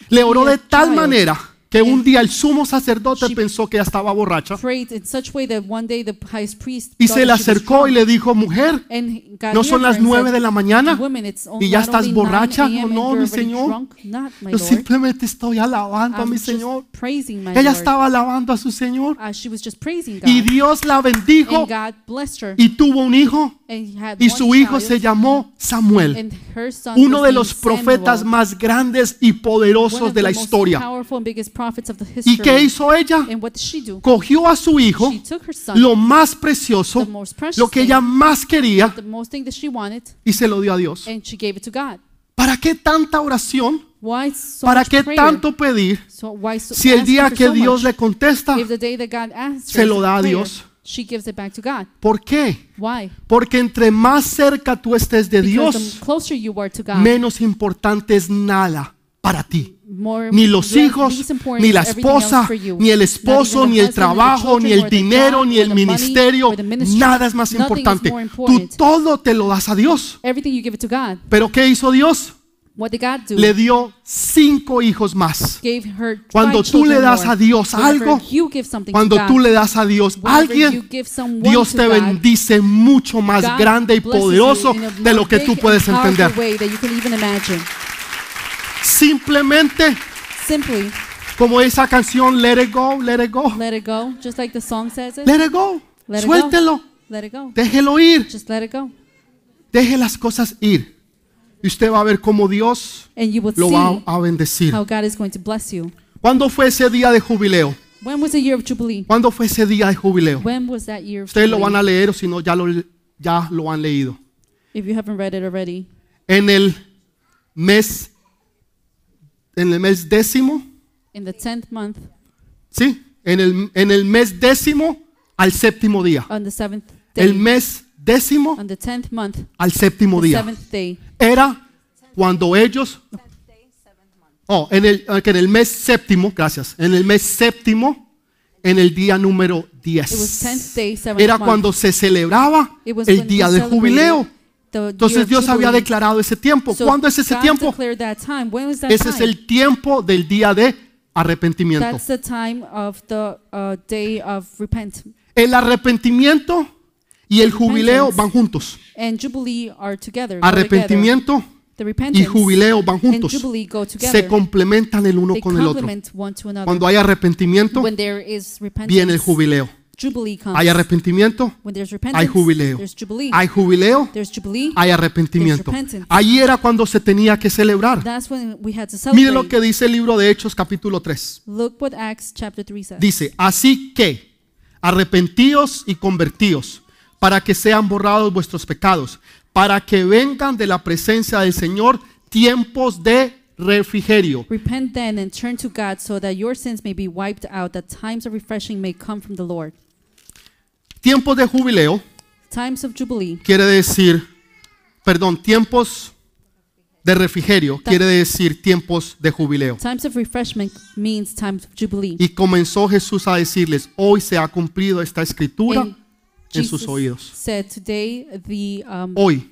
Le oró a de tal child." manera que un día el sumo sacerdote pensó que ya estaba borracha y se le acercó y le dijo, mujer, ¿no son las nueve de la mañana? Y ya estás only 9 borracha? No, no, mi Señor. Yo simplemente estoy alabando a mi Señor. Ella estaba alabando a su Señor Uh, y Dios la bendijo y tuvo un hijo y su hijo se llamó Samuel, uno de los profetas más grandes y poderosos de la historia. ¿Y qué hizo ella? Cogió a su hijo, lo más precioso, lo que ella más quería, y se lo dio a Dios. ¿Para qué tanta oración? ¿Para qué tanto pedir? Si el día que Dios le contesta, se lo da a Dios. She gives it back to God. ¿por qué? Why? Porque entre más cerca tú estés de Because Dios, the closer you are to God, menos importante es nada para ti. more Ni los hijos, ni la esposa, ni el esposo, ni el trabajo, ni el dinero, ni el ministerio. Nada es más importante. Tú todo te lo das a Dios. Everything you give it to God. Pero ¿qué hizo Dios? What did God do? Le dio cinco hijos más. Gave her Cuando tú le das a Dios algo, you give something Cuando God, tú le das a Dios alguien, Dios te bendice mucho más God grande y poderoso de lo que tú puedes entender. Simplemente Simply como esa canción Let It Go, Let It Go, let it go, just like the song says it. Let It Go. Let it Suéltelo, go. Let it go. déjelo ir, Just let it go. deje las cosas ir. Y usted va a ver cómo Dios lo va a bendecir. how God is going to bless you. ¿Cuándo fue ese día de jubileo? When was the year of Jubilee? ¿Cuándo fue ese día de jubileo? When was that year of Ustedes lo van a leer o si no ya lo, ya lo han leído. If you haven't read it already. En el mes, en el mes décimo, In the 10th month, ¿sí? En el, en el mes décimo al séptimo día. on the seventh El day, mes décimo on the 10th month, al séptimo the día. seventh day, Era cuando ellos... Oh, en el, que en el mes séptimo, gracias, en el mes séptimo, en el día número it was 10. 10th day, seventh Era month. cuando se celebraba It was el when día we de celebrated jubileo. the year Entonces of Dios había Jubilee. declarado ese tiempo. So ¿Cuándo es ese God tiempo? declared that time. When was that Ese es time? el tiempo del día de arrepentimiento. That's the time of the uh, day of repent. El arrepentimiento y el jubileo van juntos. Arrepentimiento y jubileo van juntos. Se complementan el uno con el otro. Cuando hay arrepentimiento, viene el jubileo. Hay arrepentimiento, hay jubileo. Hay jubileo, hay arrepentimiento. Ahí era cuando se tenía que celebrar. Mire lo que dice el libro de Hechos capítulo 3. Look what Acts chapter 3 says. Dice, así que arrepentíos y convertíos para que sean borrados vuestros pecados, para que vengan de la presencia del Señor tiempos de refrigerio. Repent then and turn to God so that your sins may be wiped out, that times of refreshing may come from the Lord. Tiempos de jubileo Times of Jubilee. quiere decir, perdón, tiempos de refrigerio quiere decir tiempos de jubileo. Times of refreshment means times of Jubilee. Y comenzó Jesús a decirles, hoy se ha cumplido esta escritura And en sus oídos. said, Today the um, Hoy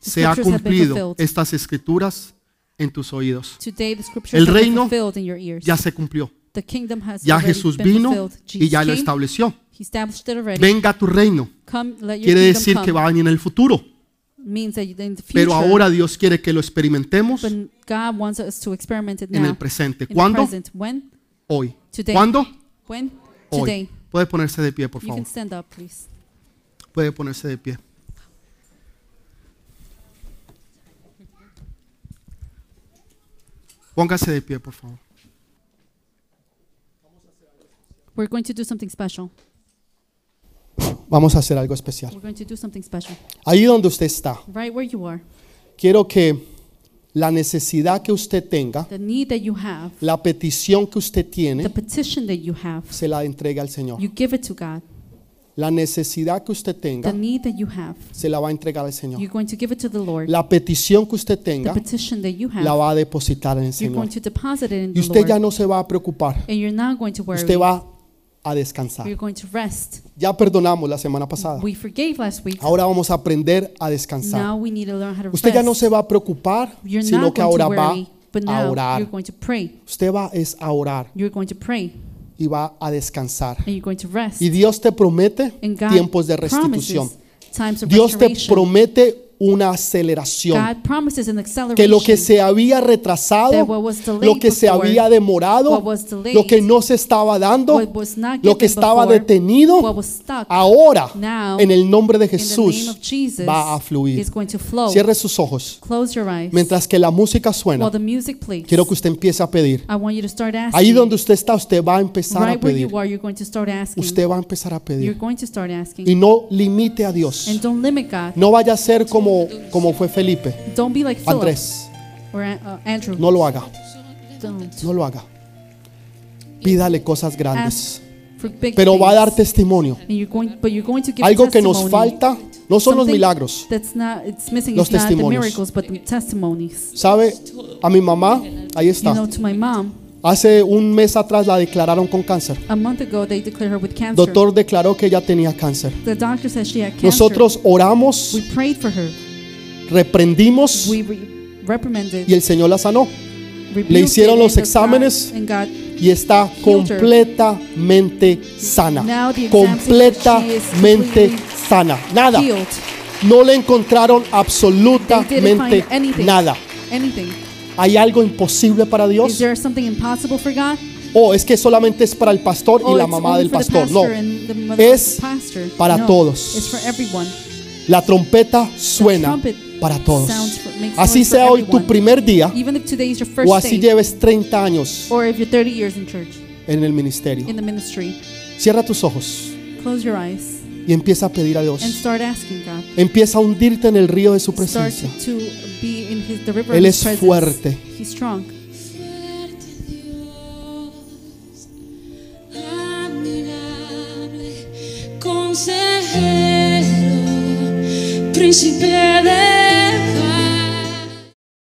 se ha cumplido estas escrituras en tus oídos. today the scriptures El reino fulfilled in your ears. Ya se cumplió. The kingdom has Ya Jesús vino y ya lo estableció. He established it already. Venga tu reino. Come, let your Quiere decir come. que va a venir en el futuro. means that in the future, Pero ahora Dios quiere que lo experimentemos but God wants us to experiment it en el presente. in the ¿Cuándo? present. When? Hoy. ¿Cuándo? Hoy. Puede ponerse de pie, por You favor. can stand up, please. Puede ponerse de pie. Póngase de pie, por favor. We're going to do something special. Vamos a hacer algo especial. We're going to do something special. Ahí donde usted está, Right where you are, quiero que la necesidad que usted tenga, the need that you have, la petición que usted the tiene, petition that you have, se la entregue al Señor. you give it to God. La necesidad que usted The tenga, need that you have, se la va a entregar al you're Señor. going to give it to the Lord. La petición que usted The tenga, petition that you la have, va a depositar en el you're going to deposit it in Y the usted ya no se va a preocupar. And you're not going to worry. Usted va a descansar. Going to rest. Ya perdonamos la semana pasada. We forgave last week. Ahora vamos a aprender a descansar. Now we need to learn how to Usted ya no rest. se va a preocupar, You're sino not que going to ahora va worry, but a now you're orar. going to pray. Usted va es a orar You're going to pray y va a descansar. and you're going to rest. Y Dios te promete And God tiempos de restitución. promises times of Dios te restoration. promete una aceleración. Que lo que se había retrasado, lo que se había demorado, lo que no se estaba dando, lo que estaba detenido, ahora en el nombre de Jesús va a fluir. is going to flow. Cierre sus ojos. Close your eyes. Mientras que la música suena, quiero que usted empiece a pedir. Ahí donde usted está, usted va a empezar a pedir. Usted va a empezar a pedir. Y no limite a Dios. No vaya a ser como, como fue Felipe. Don't be like Philip Andrés, or uh, Andrew. no lo haga. Don't. No lo haga. Pídale cosas grandes. Ask for big Pero va a dar things. testimonio. And you're going, but you're going to give Algo que nos testimony. falta no son los Something milagros. That's not, it's missing Los is not the testimonios. miracles, but the testimonies. ¿Sabe? A mi mamá, ahí You está. know, to my mom, Hace un mes atrás la declararon con cáncer. a month ago they declared her with cancer. Doctor declaró que ella tenía cáncer. The doctor said she had cancer. Nosotros oramos, we prayed for her. reprendimos We re- reprimanded. y el Señor la sanó. rebuked le hicieron it, los and exámenes. And God Y está completamente sana. Completamente sana. Nada. No le encontraron absolutamente nada. ¿Hay algo imposible para Is Dios? there something impossible for God? O es que solamente es para el pastor y Oh, la mamá del pastor. No. Es para No, todos. La trompeta suena para todos. Así sea hoy tu primer día Even if today is your first o así day, lleves 30 años or if you're 30 years in church, en el ministerio. in the ministry, Cierra tus ojos close your eyes y empieza a pedir a and Dios. start asking God. Empieza a hundirte en el río de su Start presencia. to be in his, the river Él es presence. fuerte. He's strong. Fuerte Dios, admirable, consejero, príncipe de